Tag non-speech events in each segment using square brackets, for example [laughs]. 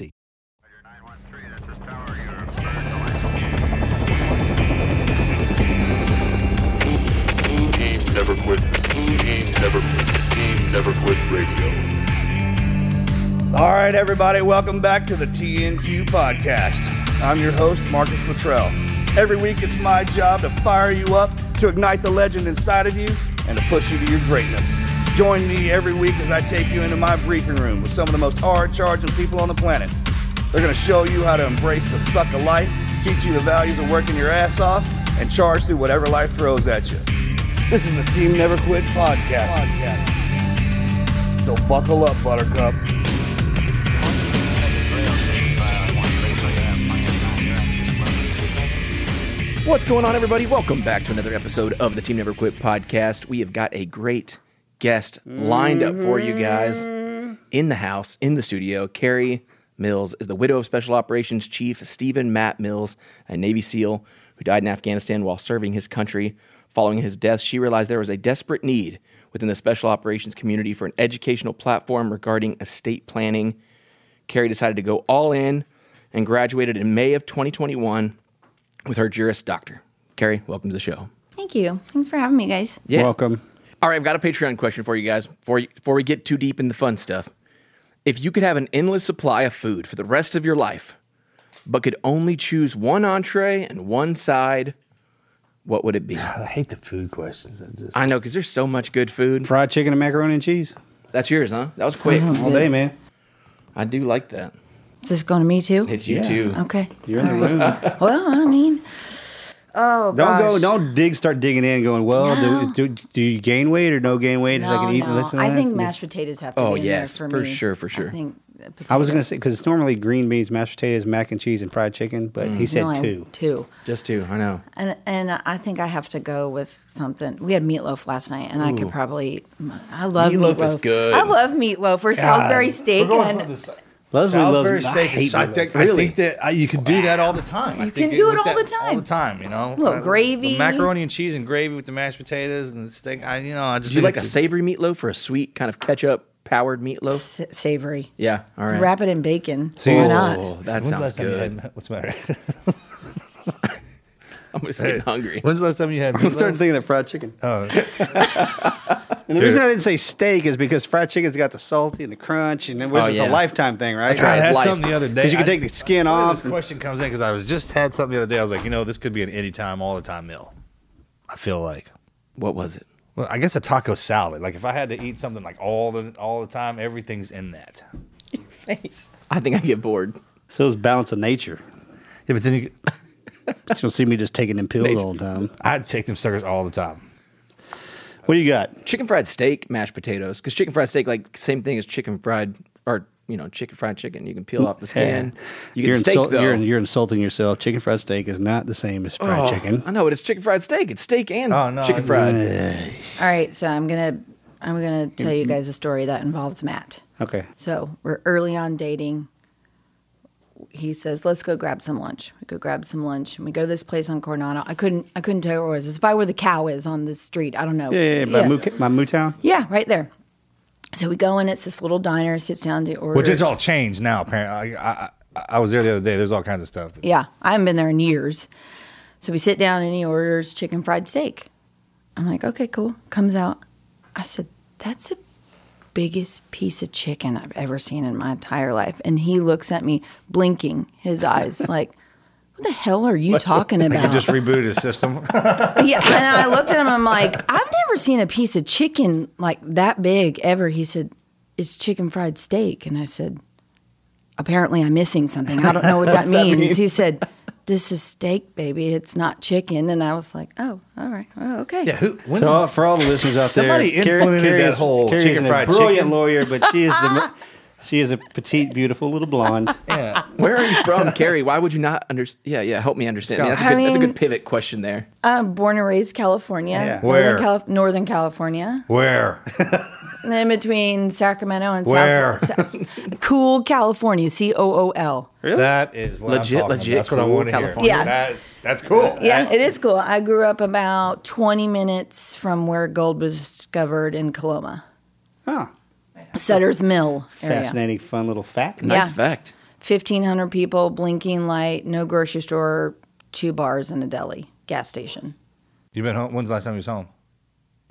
Team Never Quit. Never Quit. Never Quit Radio. All right, everybody, welcome back to the TNQ podcast. I'm your host, Marcus Luttrell. Every week, it's my job to fire you up, to ignite the legend inside of you, and to push you to your greatness. Join me every week as I take you into my briefing room with some of the most hard charging people on the planet. They're going to show you how to embrace the suck of life, teach you the values of working your ass off, and charge through whatever life throws at you. This is the Team Never Quit podcast. So buckle up, Buttercup. What's going on, everybody? Welcome back to another episode of the Team Never Quit podcast. We have got a great guest lined up for you guys mm-hmm. in the house, in the studio. Keri Mills is the widow of Special Operations Chief Stephen Matt Mills, a Navy SEAL who died in Afghanistan while serving his country. Following his death, she realized there was a desperate need within the Special Operations community for an educational platform regarding estate planning. Keri decided to go all in and graduated in May of 2021 with her Juris Doctor. Keri, welcome to the show. Thank you. Thanks for having me, guys. Yeah. Welcome. All right, I've got a Patreon question for you guys before, before we get too deep in the fun stuff. If you could have an endless supply of food for the rest of your life, but could only choose one entree and one side, what would it be? [laughs] I hate the food questions. I just I know, because there's so much good food. fried chicken and macaroni and cheese That's yours, huh? That was quick. [laughs] all day, man. I do like that. Is this going to me too? It's you Yeah. too. Okay. You're in the room. [laughs] Well, I mean, oh Don't gosh. go. Don't dig. Start digging in. Going. Well, No. do, do, do you gain weight or no gain weight? No, so I can eat no. listen. I think mashed potatoes have to Oh, be in yes, there for, for me. sure, for sure. I think I was gonna say because it's normally green beans, mashed potatoes, mac and cheese, and fried chicken, but he mm. said No, I- two. Two. Just two. I know. And and I think I have to go with something. We had meatloaf last night, and I could probably. I love Meatloaf meatloaf. is good. I love meatloaf or Salisbury steak. and Leslie Salisbury loves I steak. hate is- I meatloaf. think, I think that uh, you can do that all the time. I You think can do it with all the that- All the time, you know. Little Uh, gravy. the macaroni and cheese and gravy with the mashed potatoes and the steak. I, you know, I just Do you like a it's- savory meatloaf or a sweet kind of ketchup powered meatloaf? sa- savory. Yeah. All right. Wrap it in bacon. See, Why not? That When's sounds last time you good. What's the matter? [laughs] I'm just getting hungry. When's the last time you had? [laughs] I'm starting thinking of fried chicken. Oh, [laughs] And the reason I didn't say steak is because fried chicken's got the salty and the crunch, and it was Oh, just yeah. a lifetime thing, right? right. I had life. something the other day. Because you can I- take the skin Funny off. This and- question comes in because I was just had something the other day. I was like, you know, this could be an anytime, all the time meal. I feel like. What was it? Well, I guess a taco salad. Like if I had to eat something like all the all the time, everything's in that. Your Face. I think I get bored. So it's balance of nature. Yeah, but then you, [laughs] You don't see me just taking them pills all the time. I'd take them suckers all the time. What do you got? Chicken fried steak, mashed potatoes. Because chicken fried steak, like same thing as chicken fried, or you know, chicken fried chicken. You can peel off the skin. You you're, steak insult- though. you're, you're insulting yourself. Chicken fried steak is not the same as fried Oh, chicken. I know, but it's chicken fried steak. It's steak and Oh, no, chicken I- fried. All right, so I'm gonna I'm gonna tell you guys a story that involves Matt. Okay. So we're early on dating. He says, "Let's go grab some lunch." We go grab some lunch, and we go to this place on Coronado. I couldn't I couldn't tell you where it was. It's by where the cow is on the street. I don't know. Yeah, yeah, yeah. By, Moo, by Moo Town? Yeah, right there. So we go in. It's this little diner. Sits down to order. Which it's all changed now. Apparently, I, I, I- I was there the other day. There's all kinds of stuff. Yeah, I haven't been there in years. So we sit down and he orders chicken fried steak. I'm like, okay, cool. Comes out. I said, that's the biggest piece of chicken I've ever seen in my entire life. And he looks at me, blinking his eyes, [laughs] like, what the hell are you talking about? He just rebooted his system. [laughs] yeah. And I looked at him. I'm like, I've never seen a piece of chicken like that big ever. He said, it's chicken fried steak. And I said, apparently I'm missing something. I don't know what [laughs] that What's that means. mean? He said, this is steak, baby. It's not chicken. And I was like, oh, all right. Oh, okay. yeah, who? When, So uh, for all the listeners out [laughs] Somebody there, Keri- implemented Keri that is- whole Keri is chicken a fried brilliant chicken. lawyer, but she is the [laughs] mo- she is a petite, beautiful little blonde. [laughs] yeah. Where are you from, [laughs] Keri? Why would you not understand? Yeah, yeah. Help me understand. Yeah, that's, a I good, that's a good pivot question there. I'm born and raised California. Yeah. Where? Northern, Calif- Northern California. Where? In between Sacramento and Where? [laughs] South, South- Cool, California. C O O L. Really? That is what Legit, I'm legit About. That's what I cool want to hear. California. Yeah. That, that's cool. Yeah, it is cool. I grew up about 20 minutes from where gold was discovered in Coloma, Oh, Sutter's Mill area. fascinating, fun little fact. Nice Yeah. fact. 1,500 people, blinking light, no grocery store, two bars, and a deli, gas station. You been home? When's the last time you was home?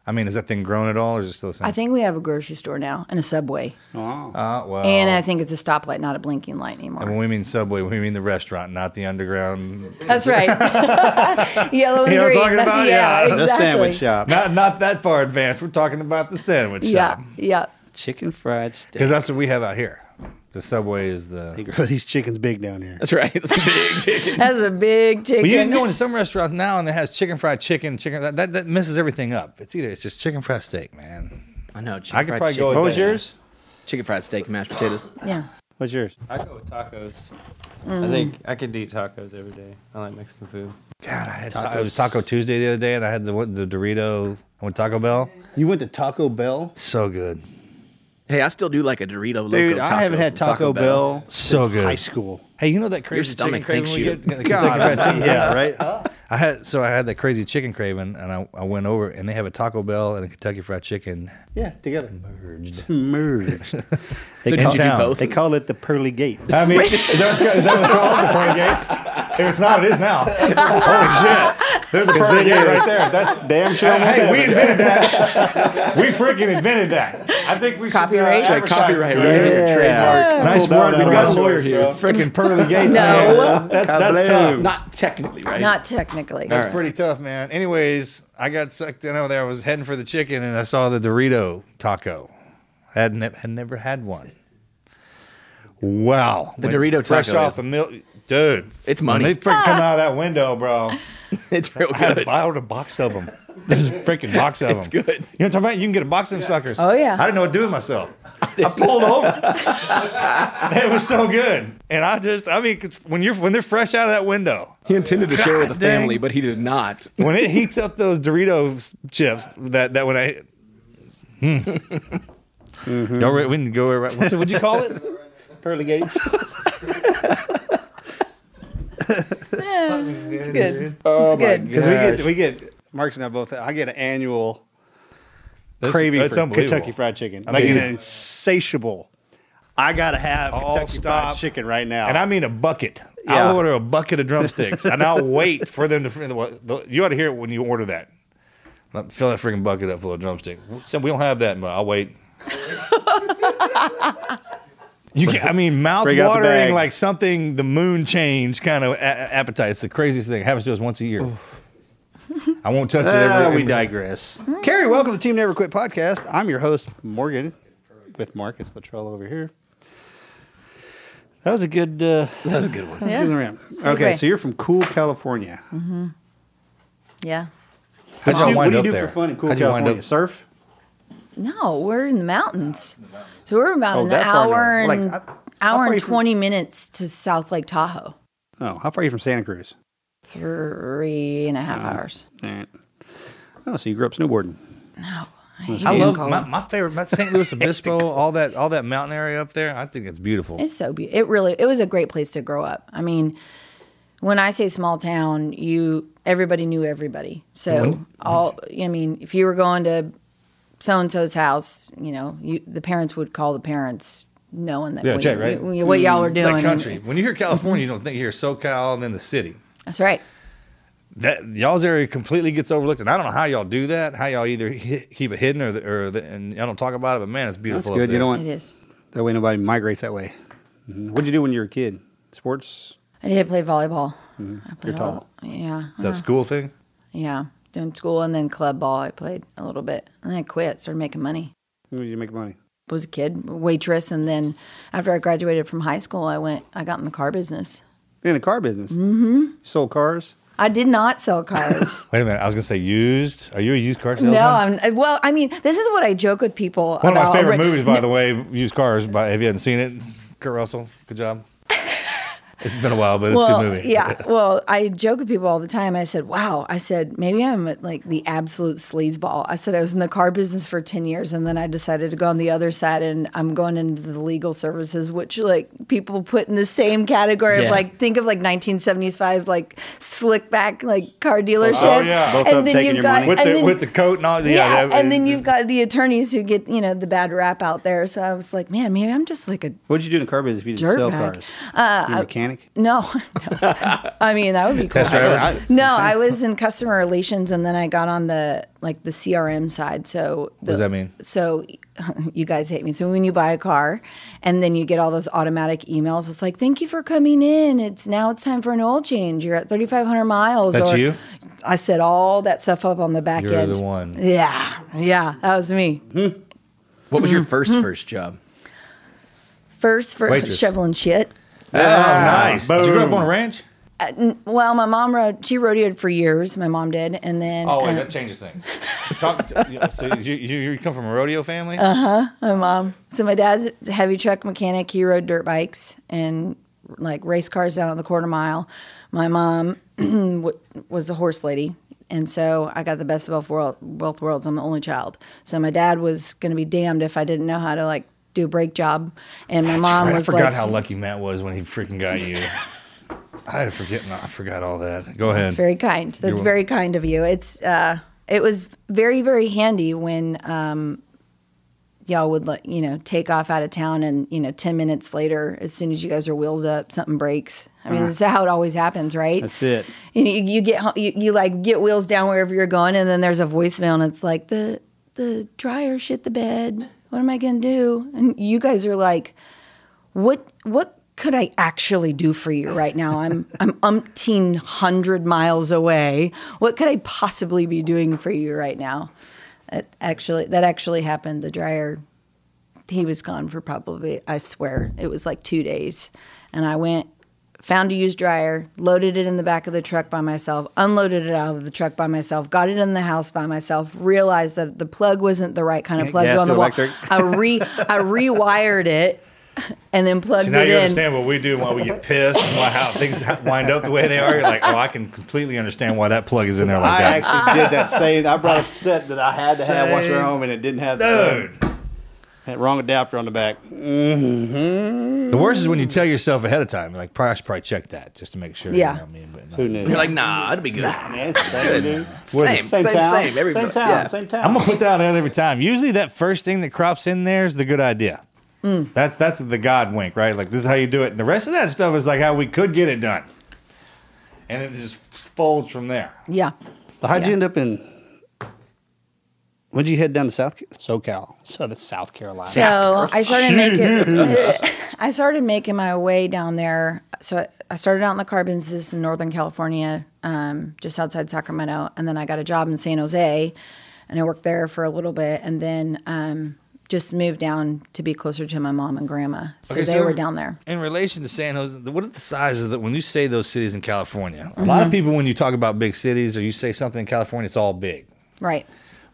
I mean, is that thing grown at all, or is it still the same? I think we have a grocery store now and a Subway. Oh. Uh, well, And I think it's a stoplight, not a blinking light anymore. and when we mean Subway, we mean the restaurant, not the underground. That's right. [laughs] Yellow and You know what I'm green. talking That's- about? [laughs] Yeah, Yeah. The sandwich shop. Not not that far advanced. We're talking about the sandwich Yeah, shop Yeah. yeah. Chicken fried steak. because that's what we have out here. The Subway is the. They grow these chickens big down here. That's right. [laughs] That's a big [laughs] chicken. That's a big chicken. But you know, in some restaurants now, and it has chicken fried chicken, chicken that, that that messes everything up. It's either it's just chicken fried steak, man. I know. Chicken I could fried probably chicken. go with What was yours? Chicken fried steak and mashed potatoes. yeah. What's yours? I go with tacos. Mm. I think I could eat tacos every day. I like Mexican food. God, I had ta- it was Taco Tuesday the other day, and I had the the Dorito. I went Taco Bell. You went to Taco Bell? So good, Hey, I still do like a Dorito Loco Dude, taco I haven't had from Taco, Bell, so since good. high school. Hey, you know that crazy stomach chicken thanks craving we you. get? God, [laughs] Chicken? yeah, right. I had so I had that crazy chicken craving, and I, I went over, and they have a Taco Bell and a Kentucky Fried Chicken Yeah, together. Merged. [laughs] Merged. [laughs] So They did call- you do both? They call it the pearly gate. I mean, is that, what's, is that what's called the pearly gate? If it's not, it is now. Holy shit! There's a pearly gate right there. That's Damn sure. Hey, we invented that. we freaking invented that. I think we should Copyright? Uh, advertise Copyright, it. right? Yeah. Trademark. Nice Pulled out work. We've got a lawyer here. bro. Freaking pearly [laughs] gates. No. man. That's that's Kablooey. tough. Not technically, right? Not technically. That's pretty tough, man. Anyways, I got sucked in over there. I was heading for the chicken, and I saw the Dorito taco. Had ne- had never had one. Wow, The When- Dorito fresh taco off is- the milk, dude. It's When money. they freaking come out of that window, bro. [laughs] it's real I had good. to buy a box of them. [laughs] There's a freaking box of them. It's good. You know what I'm talking about? You can get a box of them suckers. Oh, yeah. I didn't know what to do with myself. [laughs] I pulled over. it was so good, and I just, I mean, 'cause when you're when they're fresh out of that window, He intended to share with the dang. family, but he did not. when it heats up those Doritos chips, that that when I, hmm. Y'all we can go right. What's it, what'd you call it? Pearly gates. [laughs] It's good. Oh it's good. Because we get we get Marks and I both. I get an annual That's- craving that's for unbelievable. Kentucky Fried Chicken. I like mean- an insatiable. I gotta have Kentucky stop. Fried Chicken right now. And I mean a bucket. Yeah. I'll order a bucket of drumsticks, and I'll [laughs] wait for them to. You ought to hear it when you order that. Fill that freaking bucket up full of drumsticks. So we don't have that, but I'll wait. [laughs] You can, I mean, mouth Bring watering like something the moon changed kind of a- a- appetite. It's the craziest thing. It happens to us once a year. I won't touch it Ah, every. we digress. Keri, welcome to Team Never Quit podcast. I'm your host Morgan, with Marcus Luttrell over here. That was a good. Uh, That was a good one. that was a Yeah. good round. So okay, great. so you're from Cool, California. Yeah. How'd What do y'all what do you up do there? for fun in Cool, How'd you wind California? up- Surf? No, we're in the mountains. So we're about Oh, an hour and Like, how- how hour are and you from- 20 minutes to South Lake Tahoe. Oh, how far are you from Santa Cruz? Three and a half uh, hours. All right. Oh, so you grew up snowboarding. No, hate I love my, my favorite, my San Luis [laughs] Obispo, all that, all that mountain area up there. I think it's beautiful. It's so beautiful. It really, it was a great place to grow up. I mean, when I say small town, you everybody knew everybody. So When- all, I mean, if you were going to so and so's house, you know, you, the parents would call the parents, knowing that yeah, what, check you- right. what, what y'all were It's doing. like And- country. When you hear California, you don't think you hear SoCal and then the city. That's right. That y'all's area completely gets overlooked, and I don't know how y'all do that. How y'all either hi- keep it hidden or, the, or the, and y'all don't talk about it. But man, it's beautiful. up good. You know don't It is. that way nobody migrates that way. Mhm. What'd you do when you were a kid? Sports? I did play volleyball. I You're played tall. all, yeah. That uh, school thing. Yeah. Doing school and then club ball. I played a little bit. And then I quit, started making money. When did you make money? was a kid, waitress, and then after I graduated from high school, I went. I got in the car business. In the car business. Mm-hmm. Sold cars. I did not sell cars. [laughs] Wait a minute. I was gonna say used. Are you a used car salesman? no, I'm well. I mean, this is what I joke with people. One of my favorite But- movies, by [laughs] the way, used cars. By if you hadn't seen it? Kurt Russell. Good job. It's been a while, but it's well, a good movie. yeah. [laughs] Well, I joke with people all the time. I said, "Wow." I said, "Maybe I'm like the absolute sleazeball." I said I was in the car business for ten years, and then I decided to go on the other side, and I'm going into the legal services, which like people put in the same category Yeah. of like think of like 1975 like slick back like car dealership. Oh, yeah. Both of them taking your money. with and the then- with the coat and all. yeah, Yeah, that- and then you've got the attorneys who get you know the bad rap out there. So I was like, man, maybe I'm just like a What'd you do in the car business if you didn't sell Dirtbag. cars? Uh, you a mechanic? No. [laughs] no. I mean that would be cool. Test driver? No, I was in customer relations, and then I got on the like the CRM side. So the, does that mean? So [laughs] you guys hate me. So when you buy a car, and then you get all those automatic emails, it's like, "Thank you for coming in. It's now it's time for an oil change. You're at 3,500 miles." That's or, you? I set all that stuff up on the back You're end. the one. Yeah, yeah, that was me. What was your [laughs] first first job? First for Waitress. shoveling shit. Oh, nice. Did you grow up on a ranch? Well, my mom rode. She rodeoed for years. My mom did, and then Oh, wait, uh, that changes things. Talk to, you know, so you, you, you come from a rodeo family? Uh-huh. My mom. So my dad's a heavy truck mechanic. He rode dirt bikes and like race cars down on the quarter mile. My mom [clears throat] w- was a horse lady. And so I got the best of both, world, both worlds. I'm the only child. So my dad was going to be damned if I didn't know how to like do a brake job. And my mom Right, I forgot like, how lucky Matt was when he freaking got you. [laughs] I had forget. I forgot all that. Go ahead. That's very kind. That's You're very kind of you. It's uh, it was very very handy when um, y'all would like you know take off out of town and you know ten minutes later, as soon as you guys are wheels up, something breaks. I mean, that's how it always happens, right? That's it. And you, you get you, you like get wheels down wherever you're going, and then there's a voicemail, and it's like the the dryer shit the bed. What am I gonna do? And you guys are like, what what could I actually do for you right now? I'm [laughs] I'm umpteen hundred miles away. What could I possibly be doing for you right now? That actually that actually happened. The dryer he was gone for probably I swear it was like two days, and I went found a used dryer, loaded it in the back of the truck by myself, unloaded it out of the truck by myself, got it in the house by myself, realized that the plug wasn't the right kind of plug gas on the to wall. electric. I re I rewired it and then plugged it in. Now it you in. understand what we do and why we get pissed and why, how things wind up the way they are. You're like, oh, I can completely understand why that plug is in there like I that. I actually did that same. I brought a set that I had to have once we were home, and it didn't have the Dude. Had wrong adapter on the back. Mm -hmm. The worst is when you tell yourself ahead of time, like, probably I should probably check that just to make sure. Yeah. You know what I mean? But no. Who knew? You're like, nah, it'll be good. Man, it's the same, dude. Same, same, same, town, same. Every, same town, yeah. same town. I'm gonna put that out every time. Usually, that first thing that crops in there is the good idea. Mm. That's that's the God wink, right? Like this is how you do it. And the rest of that stuff is like how we could get it done, and it just folds from there. yeah. How'd you end up in? When did you head down to South SoCal? So the South Carolina. So I started making [laughs] [laughs] I started making my way down there. So I- I started out in the car business in Northern California, um, just outside Sacramento, and then I got a job in San Jose, and I worked there for a little bit, and then um, just moved down to be closer to my mom and grandma. So Okay, they so were down there. In relation to San Jose, what are the sizes that when you say those cities in California? A lot of people, when you talk about big cities or you say something in California, it's all big. Right.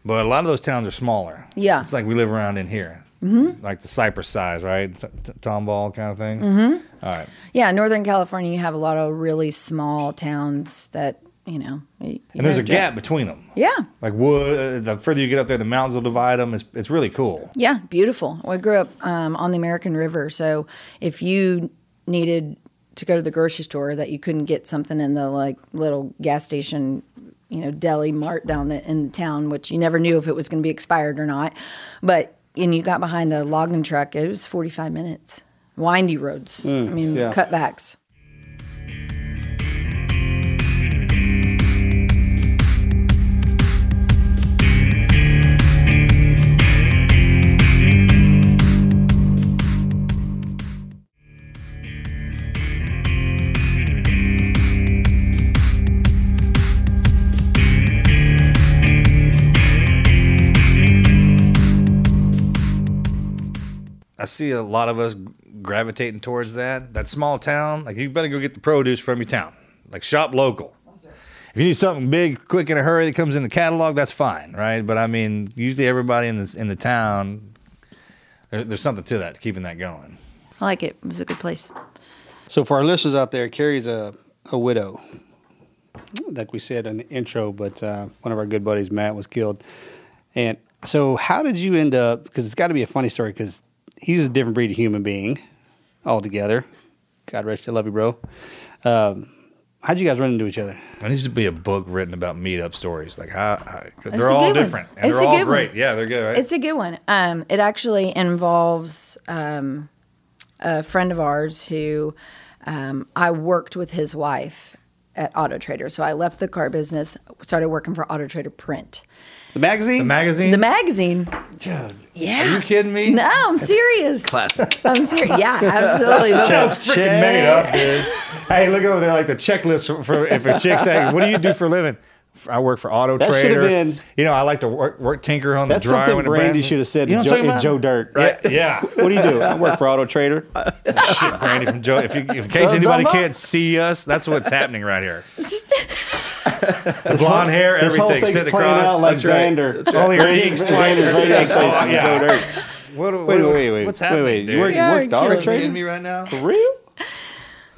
But a lot of those towns are smaller. Yeah. It's like we live around in here. Mm-hmm. Like the Cypress size, right? T- t- Tomball kind of thing. Mm-hmm. All right. Yeah, Northern California, you have a lot of really small towns that you know. you- And there's a gap between them. Yeah. Like wood. The further you get up there, the mountains will divide them. It's it's really cool. Yeah, beautiful. Well, I grew up um, on the American River, so if you needed to go to the grocery store that you couldn't get something in the like little gas station, you know, deli mart down the, in the town, which you never knew if it was going to be expired or not, but and you got behind a logging truck, it was forty five minutes, windy roads. Mm, I mean, yeah. cutbacks. I see a lot of us gravitating towards that. That small town, like you better go get the produce from your town. Like shop local. If you need something big, quick, in a hurry that comes in the catalog, that's fine, right? But I mean, usually everybody in this in the town, there, there's something to that, keeping that going. I like it. It was a good place. So for our listeners out there, Keri's a, a widow, like we said in the intro. But uh, one of our good buddies, Matt, was killed. And so, how did you end up? Because it's got to be a funny story. Because he's a different breed of human being altogether. God rest you, I love you, bro. Um, how'd you guys run into each other? There needs to be a book written about meetup stories. Like how, how they're all good one. different and It's they're all good one. great. Yeah, they're good, right? It's a good one. Um, it actually involves um, a friend of ours who um, I worked with his wife at Auto Trader. So I left the car business, started working for Auto Trader Print. The magazine? The magazine? The magazine. Dude, Yeah. Are you kidding me? No, I'm serious. Classic. I'm serious. Yeah, absolutely. that Sounds freaking made up, dude. hey, look over there, like the checklist for, for if a chick say, "What do you do for a living?" I work for Auto That Trader. been- you know, I like to work, work tinker on That's the dryer. something Brandy should have said You know to Joe, I'm in talking Joe? Dirt, right? Yeah. yeah. [laughs] what do you do? I work for Auto Trader. [laughs] Shit, Brandy from Joe. If you, in case anybody can't see us, that's what's happening right here. [laughs] [laughs] The blonde hair, This whole everything thing's sitting playing across. out like That's right. Xander. That's right. Only her Brandy- inks Brandy's twice. right outside Oh, yeah. What, what, Wait, wait, wait. What's happening? wait. You dude? work- you work at Auto Are you kidding me right now? For real?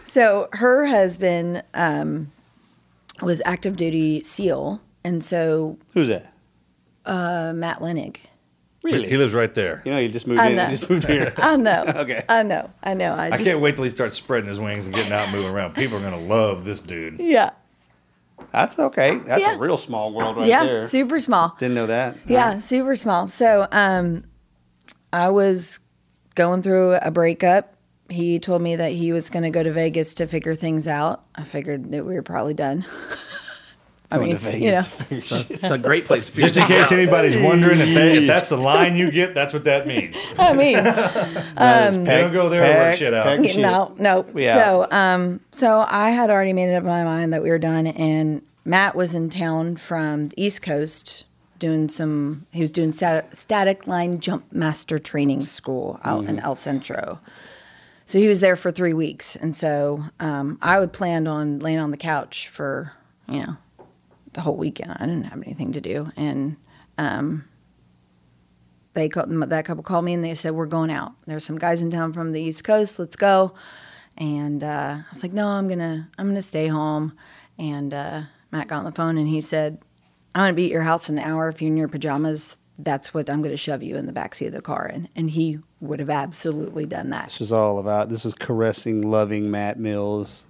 So her husband um, was active duty SEAL, and so Who's that? uh, Matt Lenig. Really? He lives right there. You know, you just moved I in. know. You just moved here. [laughs] I know. [laughs] Okay. I know. I know. I, I just, can't wait till he starts spreading his wings and getting out and moving around. People are gonna love this dude. Yeah. That's okay. That's Yeah. a real small world right yeah. there. Super small. Didn't know that. Yeah, super small. So, um, I was going through a breakup. He told me that he was going to go to Vegas to figure things out. I figured that we were probably done. [laughs] I mean, to Vegas you know, to figure shit It's a great place to figure Just in case out. anybody's wondering if, they, if that's the line you get, that's what that means. [laughs] I mean, um, you don't go there and work shit out. pack- shit. no, no. We So, um, so I had already made it up in my mind that we were done, and Matt was in town from the East Coast doing some. He was doing stat- static line jump master training school out in El Centro. So he was there for three weeks, and so um, I would planned on laying on the couch for you know the whole weekend. I didn't have anything to do, and um, they called, that couple called me and they said we're going out. There's some guys in town from the East Coast. Let's go. And uh, I was like, no, I'm gonna I'm gonna stay home. And uh, Matt got on the phone and he said, I'm gonna be at your house in an hour. If you're in your pajamas, that's what I'm gonna shove you in the backseat of the car. And and he would have absolutely done that. This is all about. This is caressing, loving Matt Mills,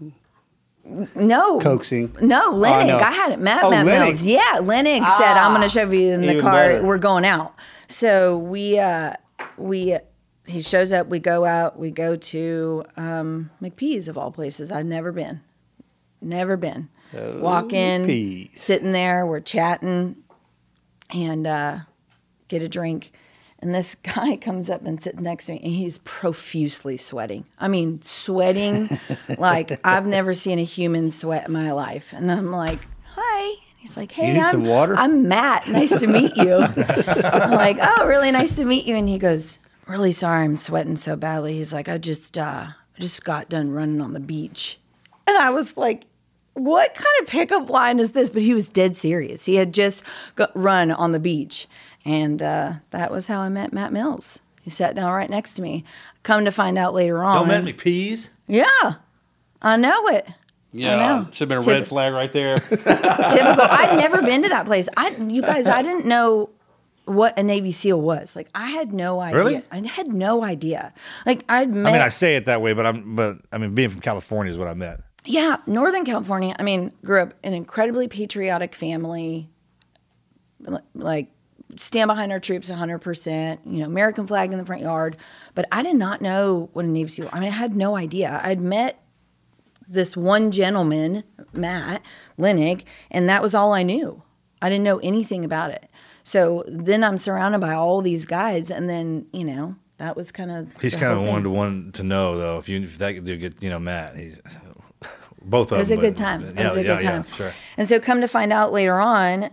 No, coaxing. No, Oh, I Lennox. I, had it. Matt, Oh, Matt Lennox. Mills. Yeah, Lennox said, "I'm going to shove you in the car. better. We're going out." So we uh, we he shows up. We go out. We go to um, McP's of all places. I've never been, never been. Walk in, McP's. sitting there. We're chatting, and uh, get a drink. And this [laughs] guy comes up and sits next to me, and he's profusely sweating. I mean, sweating [laughs] like I've never seen a human sweat in my life. And I'm like, "Hi." He's like, "Hey, I'm, some water?" I'm Matt. Nice to meet you." I'm [laughs] like, "Oh, really nice to meet you." And he goes, "Really sorry, I'm sweating so badly." He's like, "I just, uh, I just got done running on the beach," and I was like, what kind of pickup line is this? But he was dead serious. He had just got run on the beach. And uh, that was how I met Matt Mills. He sat down right next to me. Come to find out later on. Don't make me peas. Yeah, I know it. Yeah, know. should have been a Tip- red flag right there. [laughs] [laughs] Typical. I'd never been to that place. I, you guys, I didn't know what a Navy SEAL was. Like, I had no idea. Really? I had no idea. Like, I'd I mean, I say it that way, but I'm, but I mean, being from California is what I meant. Yeah, Northern California. I mean, grew up in an incredibly patriotic family. Like, stand behind our troops 100%, you know, American flag in the front yard. But I did not know what a Navy SEAL I mean, I had no idea. I'd met this one gentleman, Matt Lenig, and that was all I knew. I didn't know anything about it. So then I'm surrounded by all these guys, and then, you know, that was kind of. He's kind of one to one to know though. If you if that could do get you know Matt, he's [laughs] both of It was a good time. It was a yeah, good time. Yeah, sure. And so come to find out later on,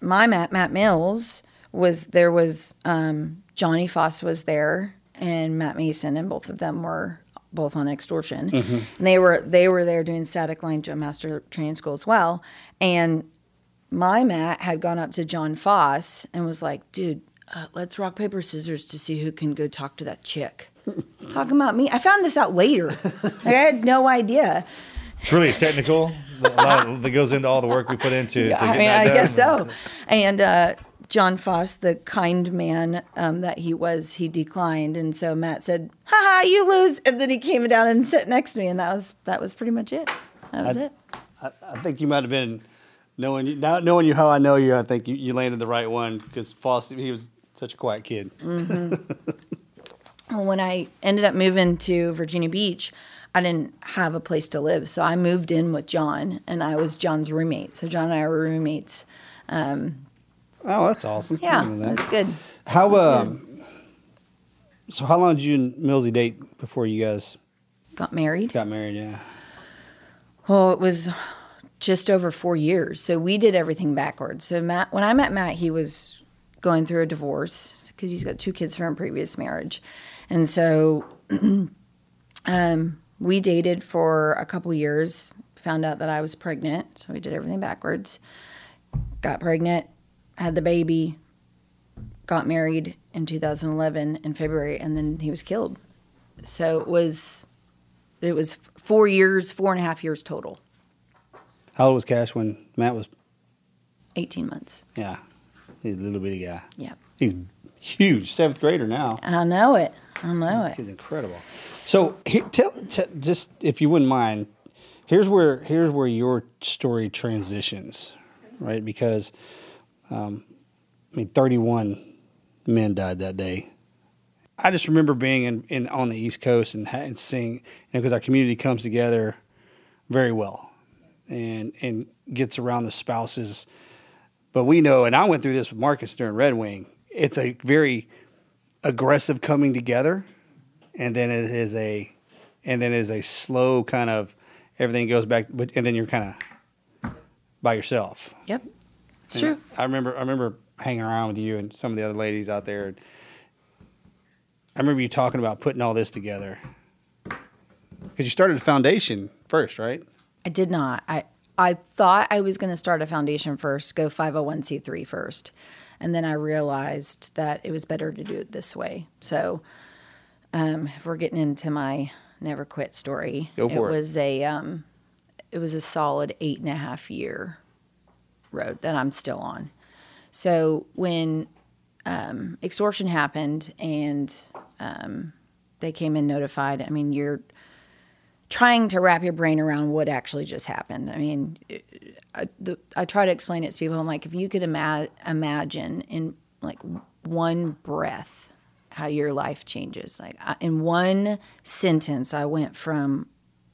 my Matt, Matt Mills, was there was um, Johnny Faas was there and Matt Mason, and both of them were both on extortion. Mhm. And they were they were there doing static line jump master training school as well. And my Matt had gone up to John Faas and was like, dude, uh, let's rock, paper, scissors to see who can go talk to that chick. [laughs] Talking about me. I found this out later. like, I had no idea. It's really technical. a lot that goes into all the work we put into. Yeah, to [laughs] I mean, I done. guess so. And uh, John Faas, the kind man um, that he was, he declined, and so Matt said, "Ha ha, you lose." And then he came down and sat next to me, and that was that was pretty much it. That was I- it. I, I think you might have been knowing you now knowing you how I know you. I think you, you landed the right one because Faas he was such a quiet kid. hmm [laughs] well, when I ended up moving to Virginia Beach, I didn't have a place to live, so I moved in with John, and I was John's roommate. So John and I were roommates. Um, Oh, that's awesome. Yeah, that. that's good. How That's um, so how long did you and Millsy date before you guys Got married. got married? Yeah. Well, it was just over four years. So we did everything backwards. So Matt, when I met Matt, he was going through a divorce because he's got two kids from a previous marriage, and so [clears throat] um, we dated for a couple years. Found out that I was pregnant, so we did everything backwards. Got pregnant, had the baby, got married in 2011 in February, and then he was killed. So it was it was four years, four and a half years total, How old was Cash when Matt was? 18 months. Yeah, he's a little bitty guy. Yeah. He's huge, seventh grader now. I know it. I know it. He's incredible. So here, tell, tell just if you wouldn't mind, here's where here's where your story transitions, right? Because, um, I mean, 31 men died that day. I just remember being in, in on the East Coast and, and seeing, you know, because our community comes together very well, and and gets around the spouses. But we know, and I went through this with Marcus during Red Wing. It's a very aggressive coming together, and then it is a, and then it is a slow kind of everything goes back, but and then you're kind of by yourself. Yep, it's And true. I remember I remember hanging around with you and some of the other ladies out there. I remember you talking about putting all this together because you started a foundation first, right? I did not. I I thought I was going to start a foundation first, go 501c3 first. And then I realized that it was better to do it this way. So um, if we're getting into my never quit story, Go for it. was a um, it was a solid eight and a half year road that I'm still on. So when um, extortion happened and um, they came and notified, I mean, you're trying to wrap your brain around what actually just happened. I mean, I, the, I try to explain it to people. I'm like, if you could ima- imagine in like one breath how your life changes. Like I, in one sentence, I went from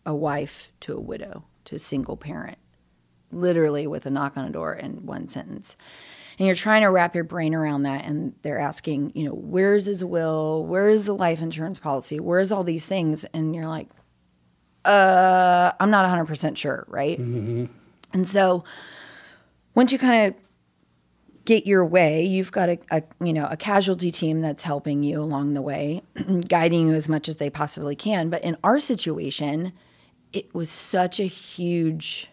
a wife to a widow to a single parent, literally with a knock on a door in one sentence. And you're trying to wrap your brain around that, and they're asking, you know, where's his will? Where's the life insurance policy? Where's all these things? And you're like, uh, I'm not 100% sure, right? And so once you kind of get your way, you've got a, a you know a casualty team that's helping you along the way, [clears throat] guiding you as much as they possibly can. But in our situation, it was such a huge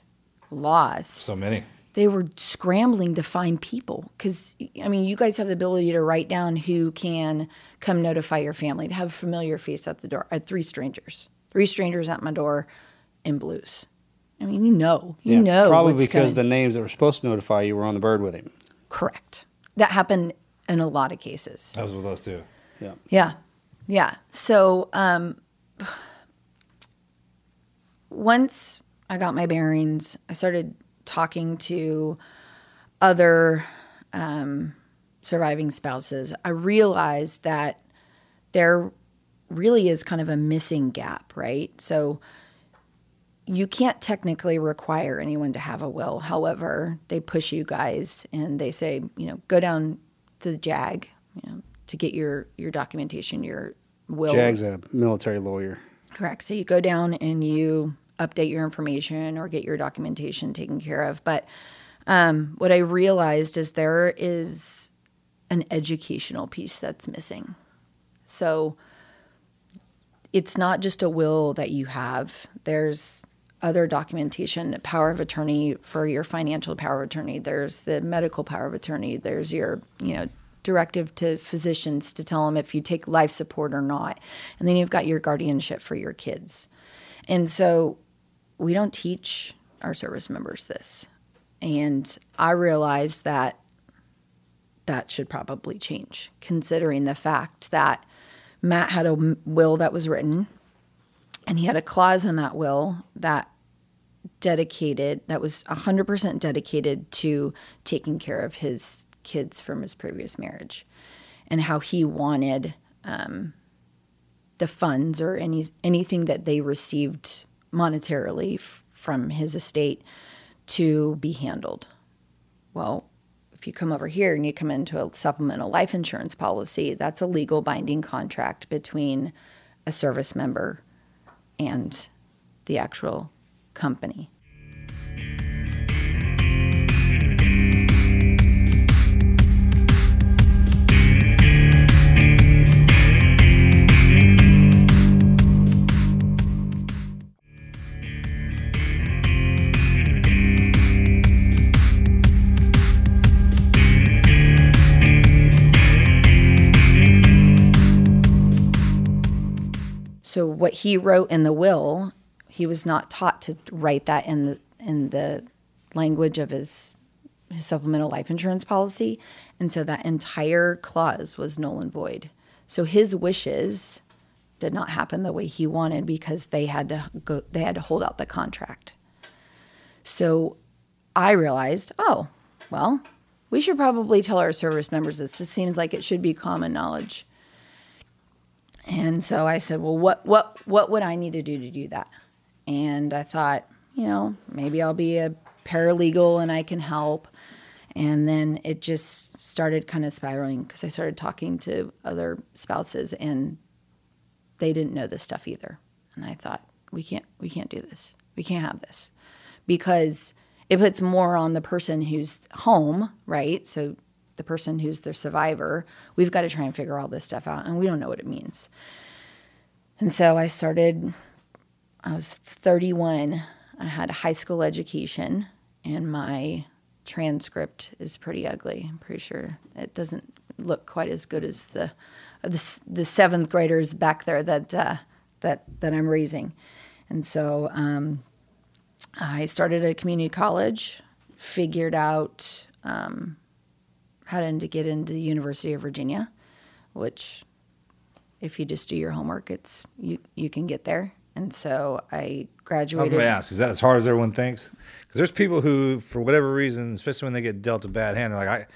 loss. So many. They were scrambling to find people because I mean, you guys have the ability to write down who can come notify your family to have a familiar face at the door. I had three strangers, three strangers at my door in blues I mean, you know, you Yeah, know, Probably what's because going- the names that were supposed to notify you were on the bird with him. correct. That happened in a lot of cases. That was with us too. Yeah. Yeah. Yeah. So um, once I got my bearings, I started talking to other um, surviving spouses. I realized that there really is kind of a missing gap, right? So you can't technically require anyone to have a will. However, they push you guys and they say, you know, go down to the JAG, you know, to get your your documentation, your will. Jag's a military lawyer. Correct. So you go down and you update your information or get your documentation taken care of. But um, what I realized is there is an educational piece that's missing. So it's not just a will that you have. There's other documentation, power of attorney for your financial power of attorney. There's the medical power of attorney. There's your, you know, directive to physicians to tell them if you take life support or not. And then you've got your guardianship for your kids. And so we don't teach our service members this. And I realized that that should probably change, considering the fact that Matt had a will that was written, and he had a clause in that will that dedicated, that was 100% dedicated to taking care of his kids from his previous marriage and how he wanted um, the funds or any anything that they received monetarily f- from his estate to be handled. Well, if you come over here and you come into a supplemental life insurance policy, that's a legal binding contract between a service member and the actual company. What he wrote in the will, he was not taught to write that in the in the language of his his supplemental life insurance policy, and so that entire clause was null and void. So his wishes did not happen the way he wanted because they had to go they had to hold out the contract. So I realized, oh, well, we should probably tell our service members this. This seems like it should be common knowledge. And so I said, well, what, what, what would I need to do to do that? And I thought, you know, maybe I'll be a paralegal and I can help. And then it just started kind of spiraling because I started talking to other spouses and they didn't know this stuff either. And I thought, we can't, we can't do this. We can't have this because it puts more on the person who's home, right? So the person who's the survivor, we've got to try and figure all this stuff out, and we don't know what it means. And so I started, I was 31. I had a high school education, and my transcript is pretty ugly. I'm pretty sure it doesn't look quite as good as the the, the seventh graders back there that uh, that that I'm raising. And so um, I started at a community college, figured out um, how to get into the University of Virginia, which if you just do your homework, it's you you can get there. And so I I'm graduated. going to ask, is that as hard as everyone thinks? Because there's people who, for whatever reason, especially when they get dealt a bad hand, they're like,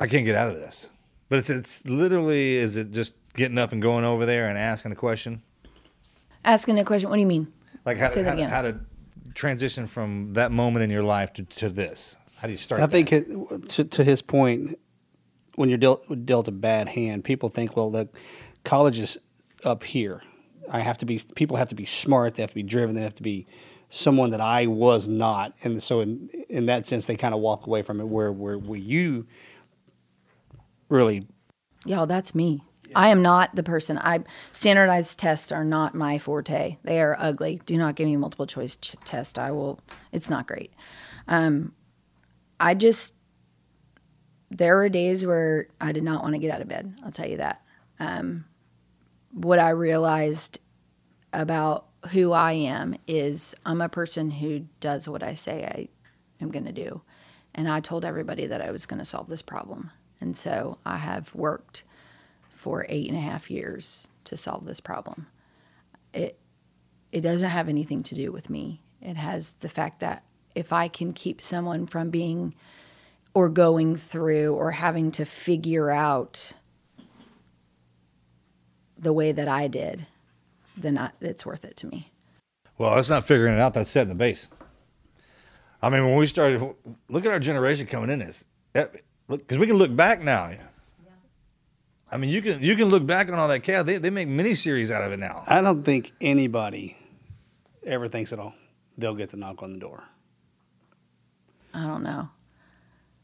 I, I can't get out of this. But it's it's literally, is it just getting up and going over there and asking a question? Asking a question. What do you mean? Like how, Say to, that how, how to transition from that moment in your life to, to this? How do you start? I that? think it, to, to his point, when you're dealt, dealt a bad hand, people think, well, the college is up here. I have to be. People have to be smart. They have to be driven. They have to be someone that I was not. And so, in in that sense, they kind of walk away from it. Where where, where you really Y'all, that's me. I am not the person. I standardized tests are not my forte. They are ugly. Do not give me a multiple choice ch- test. I will. It's not great. Um, I just there were days where I did not want to get out of bed. I'll tell you that. Um, what I realized about who I am is I'm a person who does what I say I am going to do. And I told everybody that I was going to solve this problem. And so I have worked for eight and a half years to solve this problem. It, it doesn't have anything to do with me. It has the fact that if I can keep someone from being or going through or having to figure out the way that I did, then I, it's worth it to me. Well, that's not figuring it out. That's setting the base. I mean, when we started, look at our generation coming in this. Because we can look back now. I mean, you can you can look back on all that chaos. They, they make miniseries out of it now. I don't think anybody ever thinks at all they'll get the knock on the door. I don't know.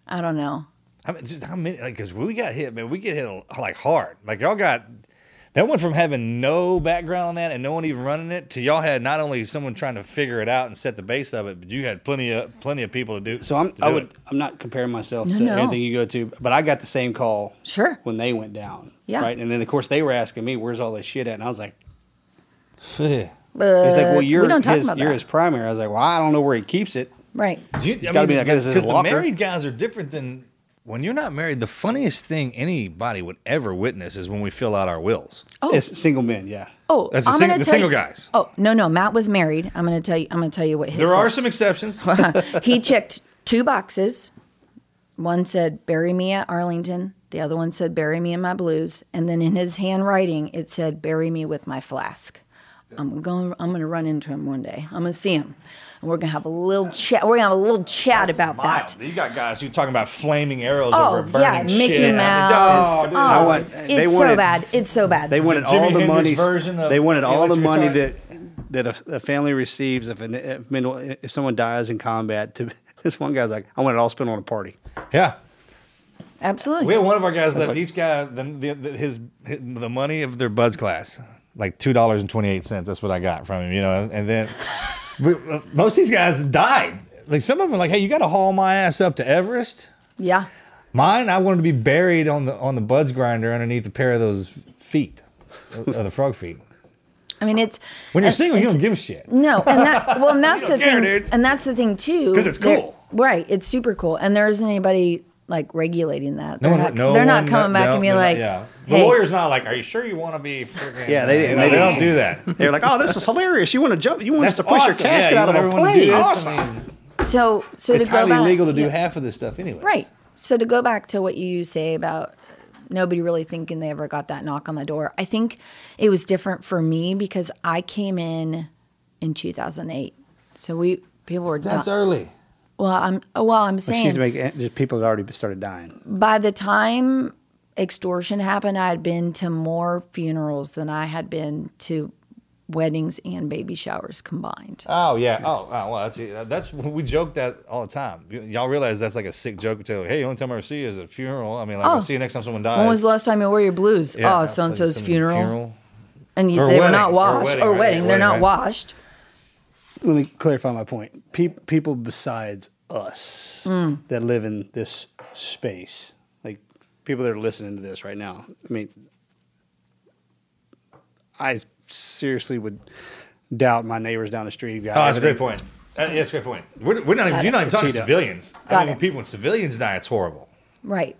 I don't know. I mean, just how many? Because we got hit, man. We get hit like hard. Like y'all got that went from having no background on that and no one even running it to y'all had not only someone trying to figure it out and set the base of it, but you had plenty of plenty of people to do. So I'm to I would it. I'm not comparing myself No, to no. anything you go to, but I got the same call. Sure. When they went down. Yeah. Right. And then of course they were asking me, "Where's all this shit at?" And I was like, Yeah. But "He's like, well, you're don't talk his, about you're that. his primary." I was like, "Well, I don't know where he keeps it." Right. You, It's gotta be like this is because the locker. married guys are different than when you're not married. The funniest thing anybody would ever witness is when we fill out our wills. Oh. It's single men, yeah. Oh, That's the I'm sing- gonna the tell single you- guys. Oh no, no, Matt was married. I'm gonna tell you. I'm gonna tell you what his. There are said. some exceptions. [laughs] he checked two boxes. One said "Bury me at Arlington." The other one said "Bury me in my blues." And then in his handwriting, it said "Bury me with my flask." I'm going. I'm going to run into him one day. I'm going to see him, and we're going to have a little chat. We're going to have a little chat about that. You got guys who are talking about flaming arrows Oh over yeah, burning Mickey shit. Mouse. Oh, dude. Oh, I want- they it's so wanted- bad. It's so bad. They wanted Jimi all the money. version of they wanted all the money that that a, a family receives if, an, if men- if someone dies in combat. To [laughs] this one guy's like, I want it all spent on a party. Yeah. Absolutely. We had one of our guys left each guy the, the, the, his, his the money of their BUD/S class, like two dollars and twenty eight cents. That's what I got from him, you know. And then we, most of these guys died. Like some of them, are like, hey, you got to haul my ass up to Everest. Yeah. Mine, I wanted to be buried on the on the BUD/S grinder underneath a pair of those feet, of the frog feet. I mean, it's When you're uh, single, you don't give a shit. No, and that well, and [laughs] that's the care, thing, dude. and that's the thing too. 'Cause it's cool. right? It's super cool, and there isn't anybody like regulating that. No They're one, not. no they're not one- coming back no, and being they're not- like, yeah. The "Hey, lawyer's not like, are you sure you want to be? Freaking, Yeah, they didn't. They, They, don't do that. They're like, oh, this is hilarious. You want to jump? You want us That's to push your casket Yeah, out of you a everyone to plane? Awesome. I mean, So, so it's to go highly back, illegal to do yeah. half of this stuff anyway. Right. So to go back to what you say about nobody really thinking they ever got that knock on the door, I think it was different for me because I came in in 2008. So we people were That's done. early. Well, I'm well. I'm saying She's making eh, people had already started dying. by the time Extortion happened, I had been to more funerals than I had been to weddings and baby showers combined. Oh yeah. Oh, oh well, that's that's we joke that all the time. Y'all realize that's like a sick joke to tell. Hey, the only time I ever see you is a funeral. I mean, like Oh. I'll see you next time someone dies. When was the last time you wore your blues? Yeah, oh, so and so's some funeral. And you, Or they were wedding, not or washed. wedding, Or wedding. Yeah, They're wedding, not right. washed. Let me clarify my point. Pe- people besides us Mm. that live in this space, like people that are listening to this right now. I mean, I seriously would doubt my neighbors down the street. got Oh, that's a great point. Uh, yeah, that's a great point. We're, we're not. Got You're not even talking Cheetah. civilians. I mean, it. people when civilians die, it's horrible. Right.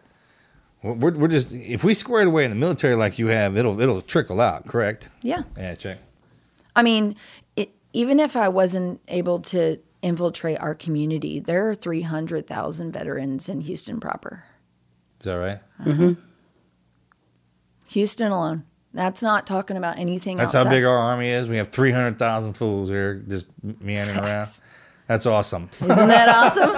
We're, we're, we're just if we square it away in the military like you have, it'll it'll trickle out. Correct? Yeah. Yeah. Check. I mean, it, even if I wasn't able to infiltrate our community, there are 300,000 veterans in Houston proper. Is that right? Uh-huh. Mm-hmm. Houston alone. That's not talking about anything That's outside. how big our army is. We have three hundred thousand fools here just meandering around. That's awesome. Isn't that [laughs] awesome?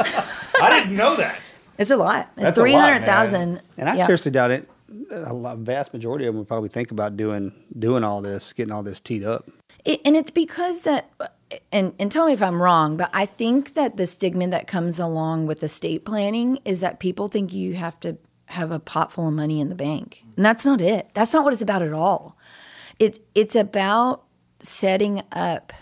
I didn't know that. It's a lot. That's a lot, man. 300,000. And I yeah. seriously doubt it. A vast majority of them would probably think about doing doing all this, getting all this teed up. It, and it's because that, and, and tell me if I'm wrong, but I think that the stigma that comes along with estate planning is that people think you have to have a pot full of money in the bank. And that's not it. That's not what it's about at all. It's, it's about setting up,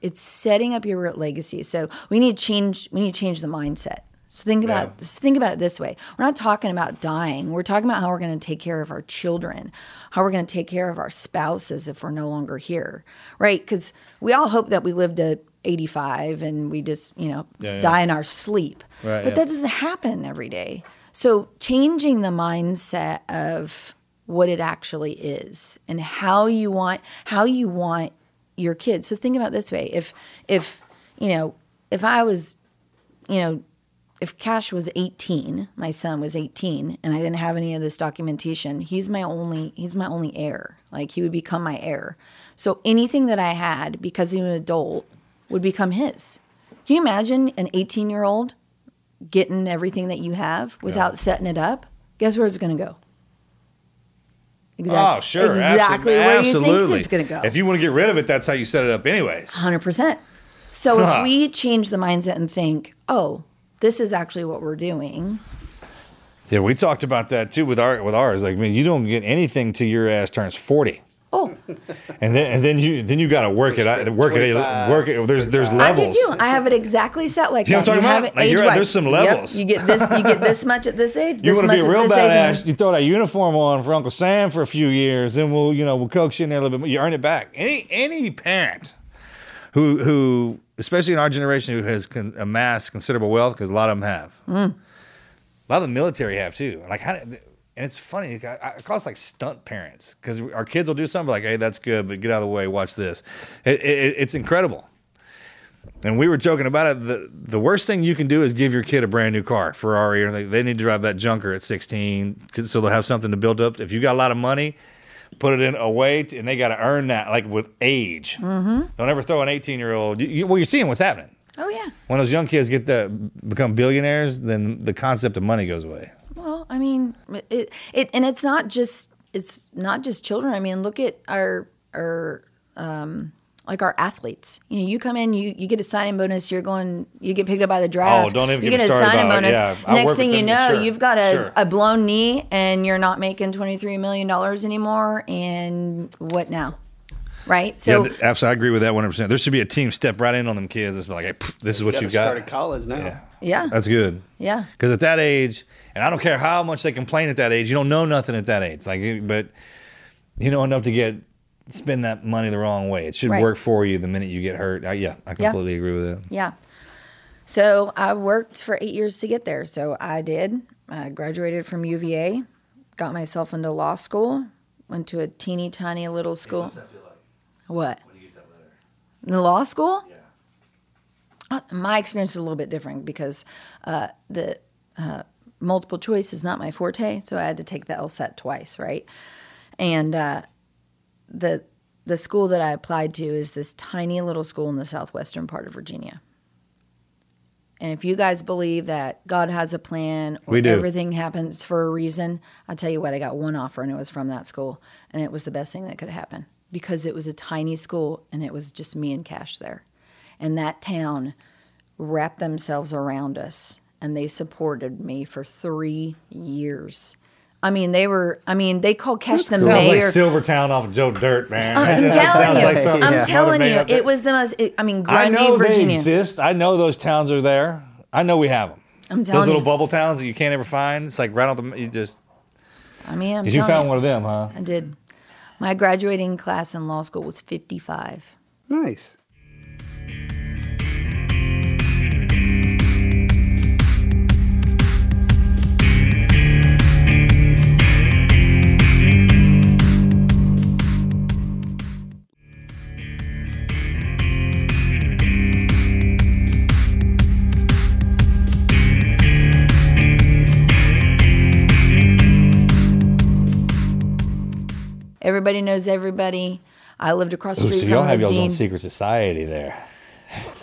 it's setting up your legacy. So we need change, we need to change the mindset. So think about think about it this way. We're not talking about dying. We're talking about how we're going to take care of our children, how we're going to take care of our spouses if we're no longer here, right? Because we all hope that we live to 85 and we just you know Yeah, yeah. die in our sleep, Right, but yeah. that doesn't happen every day. So changing the mindset of what it actually is and how you want how you want your kids. So think about it this way: if if you know if I was you know if Cash was 18, my son was 18, and I didn't have any of this documentation, he's my only he's my only heir. Like he would become my heir. So anything that I had because he was an adult would become his. Can you imagine an 18 year old getting everything that you have without setting it up? Guess where it's going to go? Exactly. Oh, sure. Exactly Absol- where you think it's going to go. If you want to get rid of it, that's how you set it up, anyways. Hundred percent. So Huh. if we change the mindset and think, oh, this is actually what we're doing. Yeah, we talked about that too with our with ours. Like, man, you don't get anything till your ass turns forty. Oh, and then and then you then you got to work it out, work it, work it. There's there's levels. I do too. I have it exactly set like You know what I'm talking have about? Like, you're right, there's some Yep. levels. You get this. You get this much at this age. [laughs] You want to be a real age, badass? You throw that uniform on for Uncle Sam for a few years, then we'll you know we'll coax you in there a little bit. more. You earn it back. Any any parent who who especially in our generation who has con- amassed considerable wealth because a lot of them have. Mm. A lot of the military have too. Like how, and it's funny. I, I call us like stunt parents because our kids will do something like, "Hey, that's good, but get out of the way. Watch this." It, it, it's incredible. And we were joking about it. The, the worst thing you can do is give your kid a brand new car, Ferrari, or they, they need to drive that junker at 16 so they'll have something to build up. If you got a lot of money, put it in away, t- and they got to earn that like with age. Mhm. Don't ever throw an 18 year old. You, you, well, you're seeing what's happening. Oh yeah. When those young kids get the become billionaires, then the concept of money goes away. Well, I mean, it, it and it's not just it's not just children. I mean, look at our our um, like our athletes. You know, you come in, you you get a signing bonus. You're going, you get picked up by the oh, draft. Oh, don't even you get get me a signing bonus. Yeah, Next thing you know, sure, you've got a, sure. a blown knee, and you're not making twenty three million dollars anymore. And what now? Right. So yeah, th- absolutely, I agree with that 100. percent There should be a team step right in on them kids. It's like, hey, pff, this is what gotta you got. Started college now. yeah, That's good. yeah. Because at that age, and I don't care how much they complain at that age, you don't know nothing at that age. Like, but you know enough to get spend that money the wrong way. It should Right. work for you the minute you get hurt. I, yeah, I Yeah. completely agree with that. Yeah. So I worked for eight years to get there. So I did. I graduated from UVA, got myself into law school, went to a teeny tiny little school. What? In the law school? Uh, my experience is a little bit different because uh, the uh, multiple choice is not my forte, so I had to take the LSAT twice, right? And uh, the the school that I applied to is this tiny little school in the southwestern part of Virginia. And if you guys believe that God has a plan or We do. everything happens for a reason, I'll tell you what, I got one offer and it was from that school. And it was the best thing that could happen because it was a tiny school and it was just me and Cash there. And that town wrapped themselves around us and they supported me for three years. I mean, they were, I mean, they called Cash the Sounds mayor. like Silvertown off of Joe Dirt, man. I'm [laughs] telling you. like I'm Mother telling you. It was the most, it, I mean, I Grundy, know they exist. I know those towns are there. I know we have them. I'm telling Those little you. bubble towns that you can't ever find. It's like right off the. You just. I mean, I'm you telling found you. one of them, huh? I did. My graduating class in law school was 55. Nice. Everybody knows everybody. I lived across the Ooh, street so y'all have y'all's own secret society there. [laughs]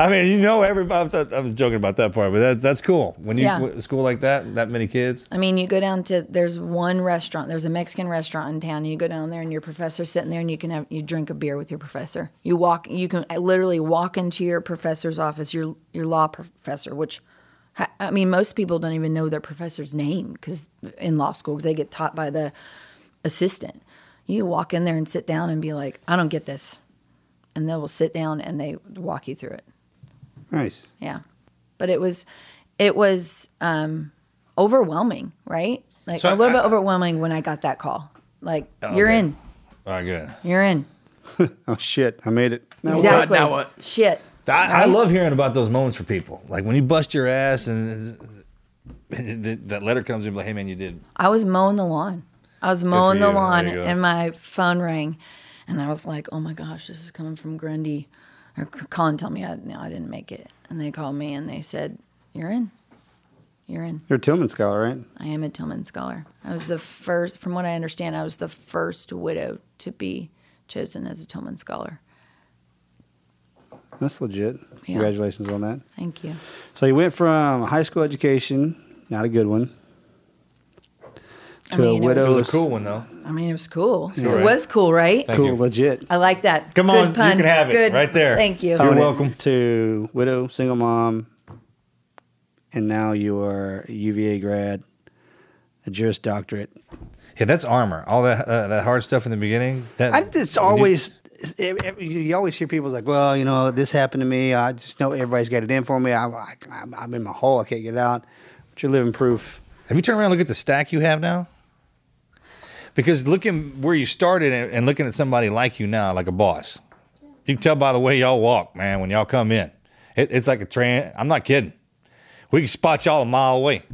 I mean, you know, everybody. I'm, joking about that part, but that, that's cool. When you Yeah. school like that, that many kids. I mean, you go down to there's one restaurant. There's a Mexican restaurant in town. And you go down there, and your professor's sitting there, and you can have you drink a beer with your professor. You walk, you can literally walk into your professor's office, your your law professor, which I mean, most people don't even know their professor's name because in law school, because they get taught by the assistant. You walk in there and sit down and be like, I don't get this, and they will sit down and they walk you through it. Nice. Yeah. But it was it was um overwhelming, right? Like So a little I- bit overwhelming when I got that call. Like Oh, you're okay. in. All right, good. You're in. [laughs] oh shit! I made it. exactly. Now what? Shit. I, I love hearing about those moments for people. Like when you bust your ass and [laughs] that that letter comes in, like, hey man, you did. I was mowing the lawn. I was mowing the lawn and my phone rang and I was like, "Oh my gosh, this is coming from Grundy." Or C- Colin told me I, no, I didn't make it. And they called me and they said, "You're in. You're in." You're a Tillman scholar, right? I am a Tillman scholar. I was the first, from what I understand, I was the first widow to be chosen as a Tillman scholar. That's legit. Yeah. Congratulations on that. Thank you. So you went from high school education, not a good one, I to mean, a it widow. It was a cool one though. I mean, it was cool. cool, it right? was cool, right? Thank cool, you. legit. I like that. Come Good on, you pun. can have it Good. right there. Thank you. You're welcome. To widow, single mom, and now you are a UVA grad, a Juris Doctorate. Yeah, that's armor. All that uh, that hard stuff in the beginning. That I, it's always it- it- you always hear people's like, well, you know, this happened to me. I just know everybody's got it in for me. I, I, I'm- in my hole. I can't get out. But you're living proof. Have you turned around and look at the stack you have now? Because looking where you started and, and looking at somebody like you now, like a boss, you can tell by the way y'all walk, man, when y'all come in. It, it's like a train. I'm not kidding. We can spot y'all a mile away.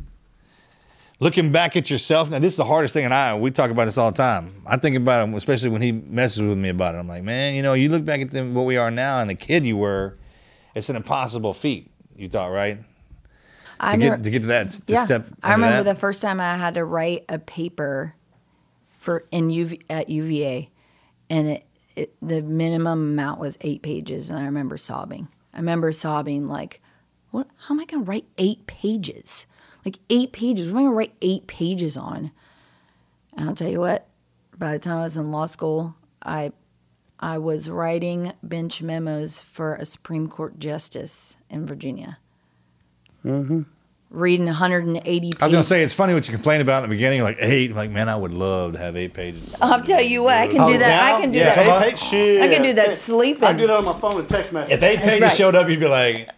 Looking back at yourself, now this is the hardest thing, and I we talk about this all the time. I think about it, especially when he messes with me about it. I'm like, man, you know, you look back at them, what we are now, and the kid you were. It's an impossible feat. You thought, right? I to, never- get, to get to that to yeah. step. I remember that. the first time I had to write a paper for in UV, at UVA, and it, it the minimum amount was eight pages, and I remember sobbing. I remember sobbing like, "What? How am I going to write eight pages? Like eight pages? What am I going to write eight pages on?" And I'll tell you what. By the time I was in law school, I I was writing bench memos for a Supreme Court justice in Virginia. Mm-hmm. Reading 180 pages. I was gonna say it's funny what you complained about in the beginning, like eight. I'm Like, man, I would love to have eight pages. I'll tell you what, I can do that. I can do Yeah, that. eight page- shit. I can do that sleeping. I do that on my phone with text message. If eight That's pages right. showed up, you'd be like,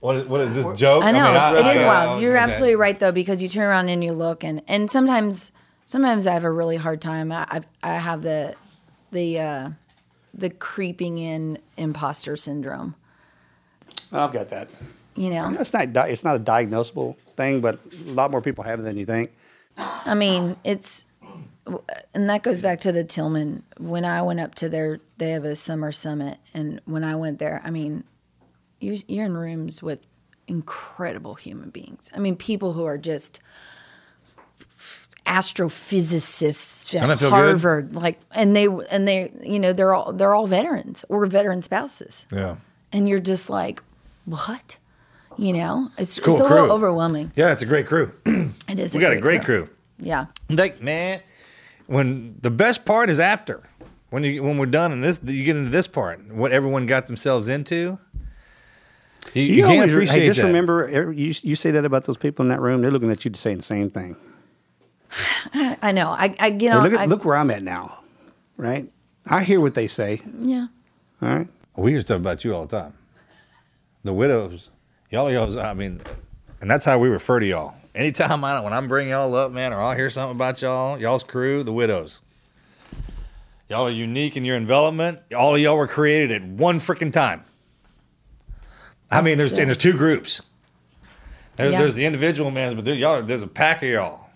"What is, what is this joke?" I know mean, it is I- wild. You're okay. absolutely right though, because you turn around and you look, and and sometimes sometimes I have a really hard time. I I've, I have the the uh, the creeping in imposter syndrome. I've got that. You know, It's not. di- It's not a diagnosable thing, but a lot more people have it than you think. I mean, it's, and that goes back to the Tillman. When I went up to their, they have a summer summit, and when I went there, I mean, you're you're in rooms with incredible human beings. I mean, people who are just astrophysicists at feel good? Harvard, like, and they and they, you know, they're all they're all veterans or veteran spouses, Yeah, and you're just like, what? You know, it's, It's cool it's a crew. little overwhelming. yeah, it's a great crew. [clears throat] It is. we got a great crew. Yeah. Like, man, when the best part is after, when you when we're done and this, you get into this part, what everyone got themselves into. You, you, can't always- appreciate hey, just that. remember, er, you you say that about those people in that room. They're looking at you saying the same thing. [sighs] I know. I, I get Hey, on. look at I, look where I'm at now, right? I hear what they say. Yeah. All right. We hear stuff about you all the time. The widows, y'all, y'all. I mean, and that's how we refer to y'all. Anytime I when I'm bringing y'all up, man, or I'll hear something about y'all, y'all's crew, the widows. Y'all are unique in your envelopment. All of y'all were created at one freaking time. I mean, there's it. and there's two groups. There's, Yeah. there's the individual mans, but there, y'all, there's a pack of y'all.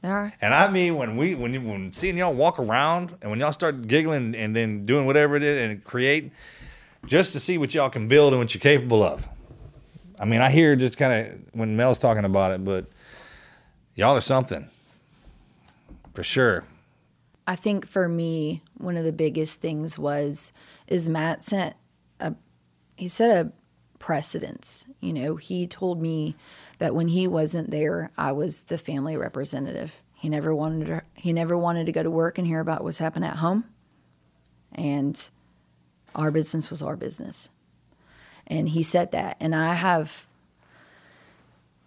There are. And I mean, when we when you, when seeing y'all walk around and when y'all start giggling and then doing whatever it is and create, just to see what y'all can build and what you're capable of. I mean, I hear just kind of when Mel's talking about it, but y'all are something for sure. I think for me, one of the biggest things was is Matt sent a he set a precedence. You know, he told me that when he wasn't there, I was the family representative. He never wanted to, he never wanted to go to work and hear about what's happening at home. And our business was our business. And he said that and I have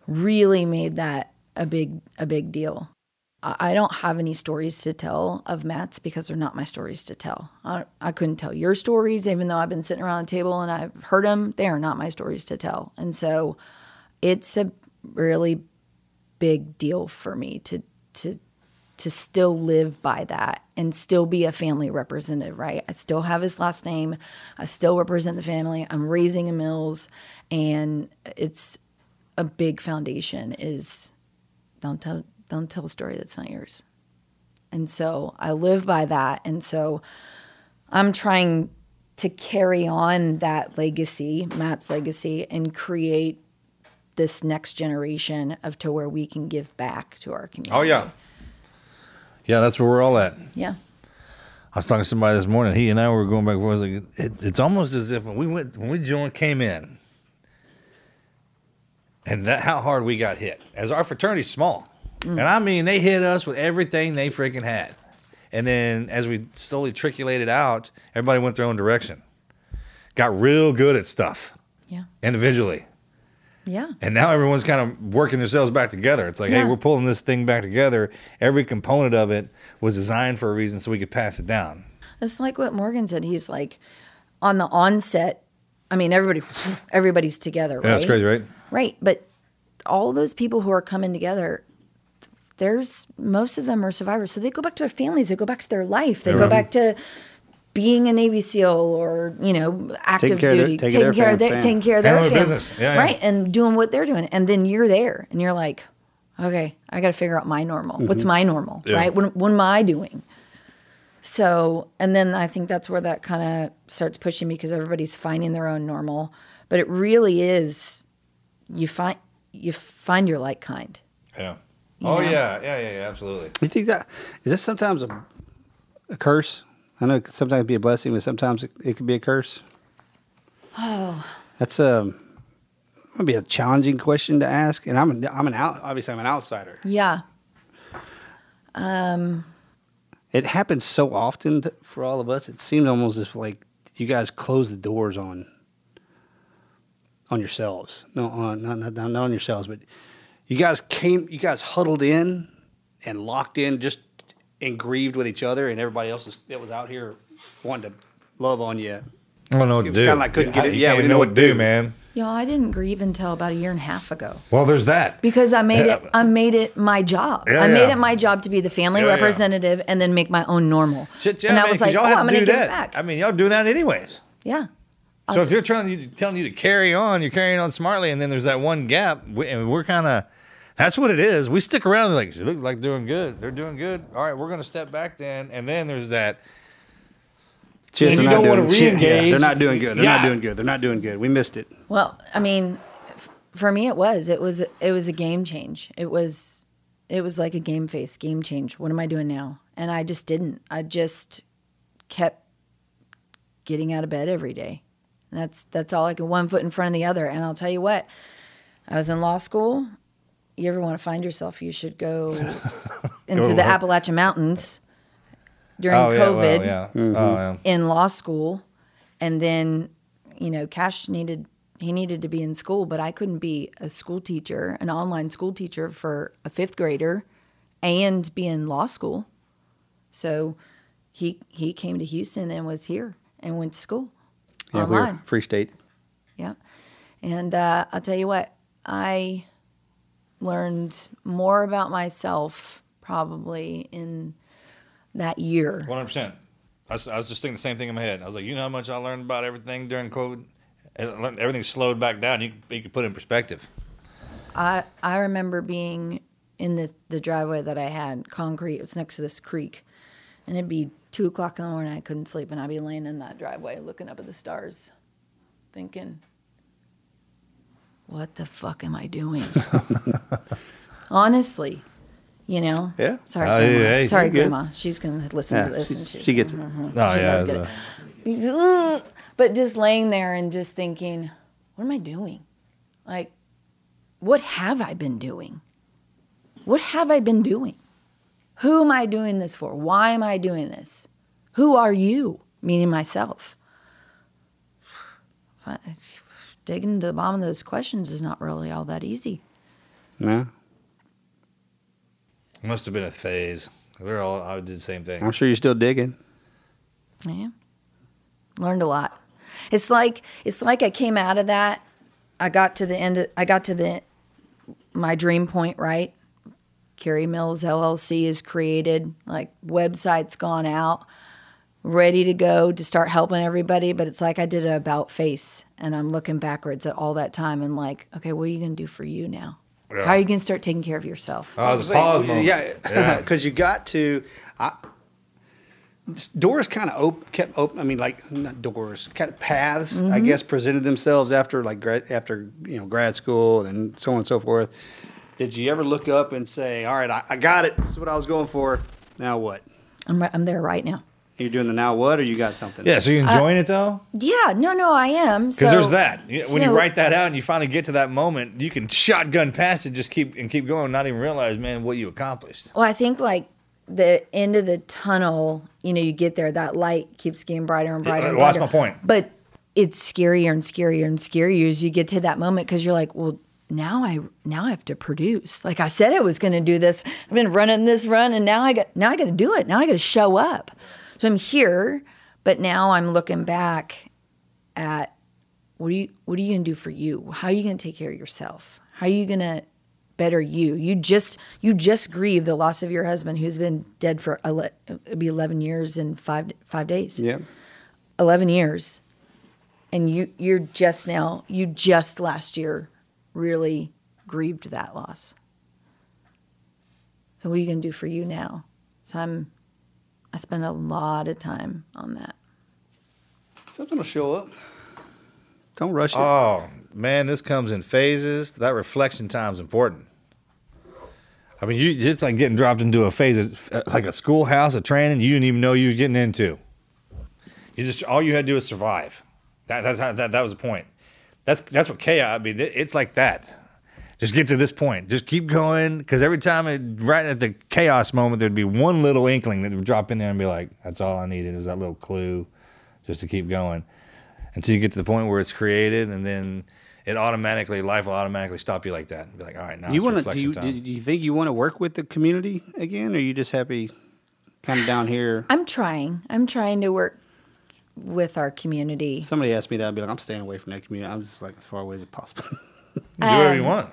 really made that a big a big deal. I don't have any stories to tell of Matt's because they're not my stories to tell. I, I couldn't tell your stories, even though I've been sitting around a table and I've heard them. They are not my stories to tell. And so it's a really big deal for me to, to, to still live by that and still be a family representative, right? I still have his last name. I still represent the family. I'm raising a Mills and it's a big foundation is don't tell don't tell a story that's not yours. And so I live by that. And so I'm trying to carry on that legacy, Matt's legacy, and create this next generation of to where we can give back to our community. Oh yeah, yeah. That's where we're all at. Yeah. I was talking to somebody this morning. He and I were going back. and forth. I was like, it, it's almost as if when we went when we joined, came in, and that how hard we got hit. As our fraternity's small, Mm. and I mean they hit us with everything they freaking had, and then as we slowly trickulated out, everybody went their own direction. Got real good at stuff. Yeah. Individually. Yeah. And now everyone's kind of working themselves back together. It's like, Yeah. hey, we're pulling this thing back together. Every component of it was designed for a reason so we could pass it down. It's like what Morgan said. He's like on the onset. I mean, everybody, everybody's together, right? Yeah, it's crazy, right? Right, but all those people who are coming together, there's most of them are survivors. So they go back to their families. They go back to their life. They Yeah, go back to being a Navy SEAL or you know active care of their- duty, taking taking their care of their, taking care of their Handling family, business. Yeah, yeah. right, and doing what they're doing. And then you're there, and you're like, okay, I got to figure out my normal. What's Mhm. my normal, Yeah. right? What, what am I doing? So, and then I think that's where that kind of starts pushing me because everybody's finding their own normal. But it really is, you find you find your like kind. Yeah. You oh know? yeah, yeah, yeah, yeah, absolutely. You think that is this sometimes a, a curse? I know it could sometimes be a blessing, but sometimes it, it could be a curse. Oh, That's um, gonna be a challenging question to ask, and I'm an, I'm an out. Obviously, I'm an outsider. yeah. Um, It happens so often to, for all of us. It seemed almost as like you guys close the doors on on yourselves. No, on not, not not on yourselves, but you guys came. You guys huddled in and locked in, just and grieved with each other, and everybody else is, that was out here wanting to love on you. I don't know what It to was do. kinda like couldn't get it- You yeah, we even know know what what to to do, do. man. y'all, I didn't grieve until about a year and a half ago. Well, there's that. Because I made Yeah. it, I made it my job. Yeah, I made it my job to be the family Yeah, yeah. representative and then make my own normal. Shit, yeah, and man, I was 'cause like, y'all oh, I'm going to do give that. back. I mean, y'all do that anyways. Yeah. So if you're trying to telling you to carry on, you're carrying on smartly, and then there's that one gap, and we're kind of. That's what it is. We stick around. Like she looks like doing good. They're doing good. All right, we're going to step back then, and then there's that. Shit, and they're you not don't want to doing- shit, yeah, they're not doing good. They're Yeah. not doing good. They're not doing good. We missed it. Well, I mean, f- for me, it was it was it was a game change. It was it was like a game face, game change. What am I doing now? And I just didn't. I just kept getting out of bed every day. And that's that's all I could one foot in front of the other. And I'll tell you what, I was in law school. You ever want to find yourself, you should go [laughs] into Go the what? Appalachian Mountains during Oh, yeah, well, COVID yeah. Mhm. Oh, yeah. in law school. And then, you know, Cash needed he needed to be in school, but I couldn't be a school teacher, an online school teacher for a fifth grader and be in law school. So he he came to Houston and was here and went to school Yeah, we're online. free state. Yeah. And uh, I'll tell you what, I learned more about myself probably in that year. One hundred percent. I was I was just thinking the same thing in my head. I was like, you know how much I learned about everything during COVID. And I learned- Everything slowed back down. You you could put it in perspective. I I remember being in this the driveway that I had concrete. It was next to this creek, and it'd be two o'clock in the morning. I couldn't sleep, and I'd be laying in that driveway looking up at the stars, thinking, "What the fuck am I doing?" [laughs] Honestly, you know. Yeah. Sorry, Oh, grandma. yeah, hey, Sorry, you're good. grandma. She's gonna listen Yeah, to this, she- and she, she gets it. Mhm. Oh, She yeah, does get it's it. But just laying there and just thinking, what am I doing? Like, what have I been doing? What have I been doing? Who am I doing this for? Why am I doing this? Who are you? Meaning myself. Fi- Digging to the bottom of those questions is not really all that easy. No. Must have been a phase. We were all. I did the same thing. I'm sure you're still digging. Yeah. Learned a lot. It's like it's like I came out of that. I got to the end of, I got to the my dream point, right? Keri Mills LLC is created, like website's gone out, ready to go to start helping everybody, but it's like I did a about face and I'm looking backwards at all that time and like, okay, what are you going to do for you now? Yeah. How are you going to start taking care of yourself? Oh, it was a pause moment. Yeah, Yeah. [laughs] because you got to. I, doors kind of op- kept open. I mean, like not doors, kind of paths. I Mhm. guess presented themselves after like grad, after you know grad school and so on and so forth. Did you ever look up and say, "All right, I, I got it. This is what I was going for. Now what?" I'm, ri- I'm there right now. You're doing the now what, or you got something? Yeah. So you uh, enjoying it though? Yeah, no, no, I am. Because So- there's that. You- When you write that out and you finally get to that moment, you can shotgun past it, just keep and keep going, not even realize, man, what you accomplished. Well, I think like the end of the tunnel, you know, you get there, that light keeps getting brighter and brighter. and well, that's brighter. my point. But it's scarier and scarier and scarier as you get to that moment because you're like, well, now I now I have to produce. Like I said, I was going to do this. I've been running this run, and now I got now I got to do it. Now I got to show up. So I'm here, but now I'm looking back at what are you what are you going to do for you? How are you going to take care of yourself? How are you going to better you? You just you just grieved the loss of your husband who's been dead for ele- it'll be 11 years and 5 5 days. Yeah. 11 years. And you you're just now you just last year really grieved that loss. So what are you going to do for you now? So I'm I spend a lot of time on that. Something will show up. Don't rush it. Oh man, this comes in phases. That reflection time is important. I mean, you it's like getting dropped into a phase of, uh, like a schoolhouse, a training you didn't even know you were getting into. You just all you had to do was survive. That, that's how that, that was the point. That's that's what chaos. I mean, it's like that. Just get to this point. Just keep going because every time it right at the chaos moment, there'd be one little inkling that would drop in there and be like, "That's all I needed It was that little clue, just to keep going." Until you get to the point where it's created, and then it automatically life will automatically stop you like that. And be like, "All right, now you want want to? Do you, do you think you want to work with the community again, or are you just happy, kind of down here? I'm trying. I'm trying to work with our community. Somebody asked me that, I'd be like, I'm staying away from that community. I'm just like as far away as possible. Do whatever you Um, want.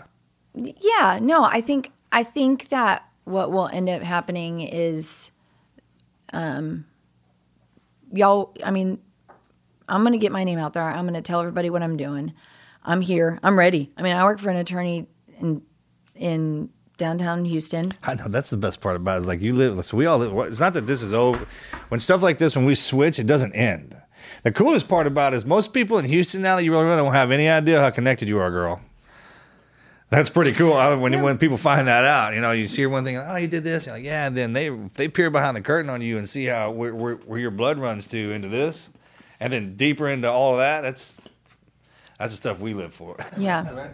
Yeah, no, I think I think that what will end up happening is um y'all I mean I'm to get my name out there. I'm to tell everybody what I'm doing. I'm here. I'm ready. I mean, I work for an attorney in in downtown Houston. I know that's the best part about it. Is like you live. So we all live. It's not that this is over. When stuff like this, when we switch, it doesn't end. The coolest part about it is most people in Houston now that you really don't have any idea how connected you are, girl. That's pretty cool. I- When when people find that out, you know, you see one thing, oh, you did this, you're like, yeah, and then they they peer behind the curtain on you and see how where, where, where your blood runs to into this, and then deeper into all of that. That's that's the stuff we live for. [laughs] Yeah.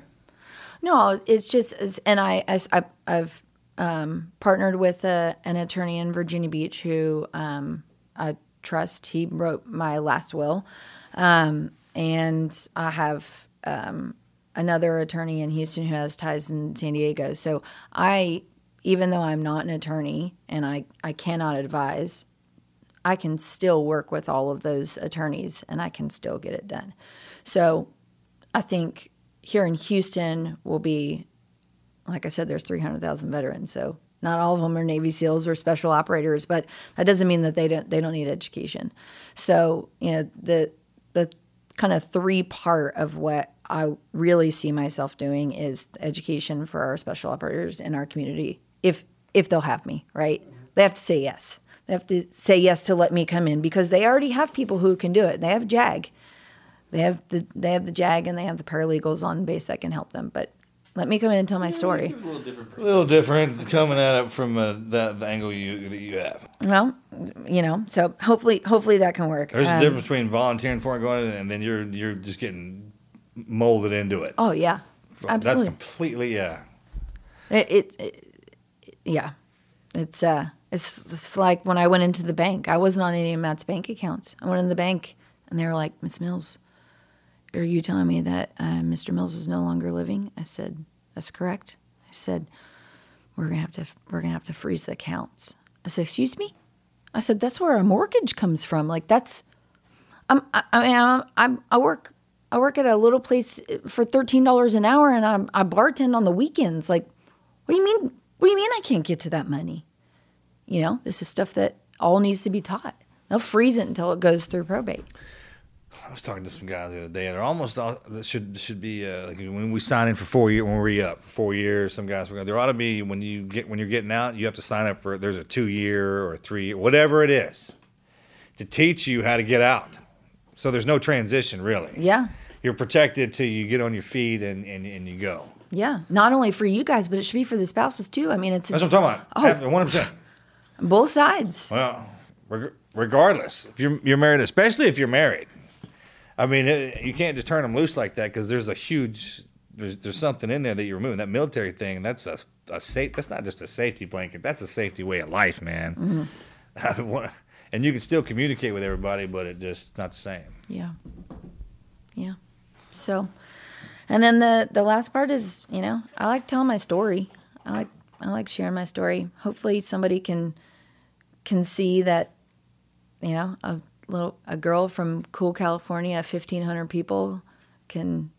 No, it's just, it's- and I, I, have um, partnered with a, an attorney in Virginia Beach who um, I trust. He wrote my last will. Um, and I have um, another attorney in Houston who has ties in San Diego. So I, even though I'm not an attorney and I, I cannot advise, I can still work with all of those attorneys and I can still get it done. So I think here in Houston will be, like I said, there's 300,000 veterans. So not all of them are Navy SEALs or special operators, but that doesn't mean that they don't they don't need education. So you know the the kind of three part of what I really see myself doing is education for our special operators in our community. If if they'll have me, right? They have to say yes. They have to say yes to let me come in because they already have people who can do it. They have JAG. They have the they have the JAG and they have the paralegals on base that can help them. But let me come in and tell my story. A little different coming at it from uh, the, the angle you that you have. Well, you know, so hopefully hopefully that can work. There's Um, a difference between volunteering for it, going, and then you're you're just getting molded into it. Oh yeah, absolutely. That's completely yeah. It, it, it yeah, it's uh, it's, it's like when I went into the bank. I wasn't on any of Matt's bank accounts. I went in the bank, and they were like, "Miss Mills, are you telling me that uh, Mr. Mills is no longer living?" I said, "That's correct." I said, we're gonna have to we're gonna have to freeze the accounts. I said, excuse me. I said that's where our mortgage comes from. Like that's I'm I, I mean I'm, I'm I work I work at a little place for thirteen dollars an hour, and I'm, I bartend on the weekends. Like, what do you mean? What do you mean I can't get to that money? You know, this is stuff that all needs to be taught. They'll freeze it until it goes through probate. I was talking to some guys the other day, and they're almost all that should should be uh, like when we sign in for four years when we re up for four years. Some guys were going there ought to be when you get when you're getting out, you have to sign up for there's a two year or three whatever it is to teach you how to get out. So there's no transition really. Yeah, You're protected till you get on your feet and, and, and you go. yeah. Not only for you guys, but it should be for the spouses too. I mean, it's That's what I'm talking about. Oh. One percent. both sides. Well, reg- regardless, if you're you're married, especially if you're married, I mean, it, you can't just turn them loose like that because there's a huge there's there's something in there that you're removing. That military thing, that's a a safe. That's not just a safety blanket. That's a safety way of life, man. Mm-hmm. [laughs] and you can still communicate with everybody, but it just not the same. Yeah. Yeah. So, and then the the last part is, you know, I like telling my story. I like I like sharing my story. Hopefully, somebody can can see that, you know, a little a girl from cool California, fifteen hundred people, can,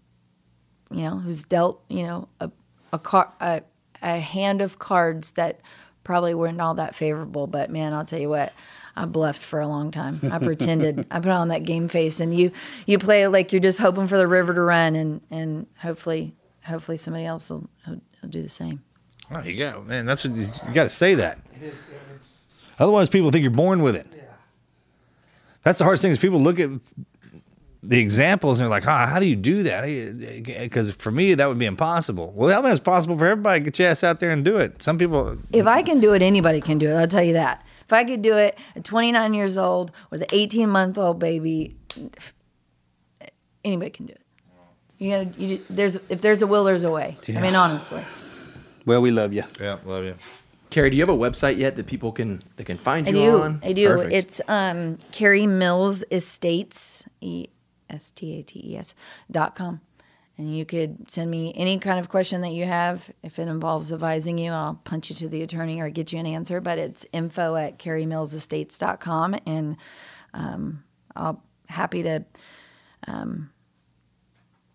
you know, who's dealt, you know, a a car a, a hand of cards that probably weren't all that favorable. But man, I'll tell you what. I bluffed for a long time. I pretended. [laughs] I put on that game face, and you you play like you're just hoping for the river to run, and and hopefully hopefully somebody else will, will, will do the same. Oh, you got man. That's what you, you got to say that. Otherwise, people think you're born with it. Yeah. That's the hardest thing is people look at the examples and they're like, "Ah, how do you do that?" Because for me, that would be impossible. Well, I mean, it's possible for everybody. Get your ass out there and do it. Some people, If I can do it, anybody can do it. I'll tell you that. If I could do it at 29 years old with an 18 month old baby, anybody can do it. You gotta, you, there's if there's a will, there's a way. I mean, honestly. Well, we love you. yeah, love you. Keri, do you have a website yet that people can that can find I you do. on? I do. Perfect. It's um, Keri Mills Estates, E S T A T E S dot com. And you could send me any kind of question that you have. If it involves advising you, I'll punch you to the attorney or get you an answer. But it's info at kerimillsestates.com. And um, I'll happy to um,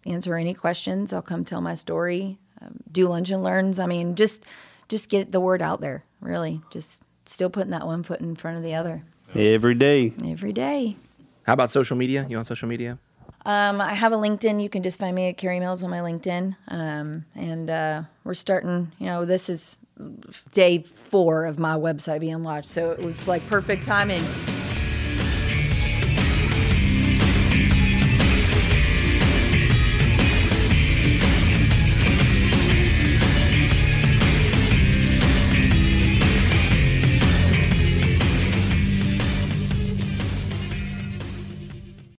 answer any questions. I'll come tell my story, um, do lunch and learns. I mean, just just get the word out there. Really, just still putting that one foot in front of the other Every day. every day. How about social media? You on social media? Um, I have a LinkedIn. You can just find me at Keri Mills on my LinkedIn. Um, and uh, we're starting. You know, this is day four of my website being launched, so it was like perfect timing.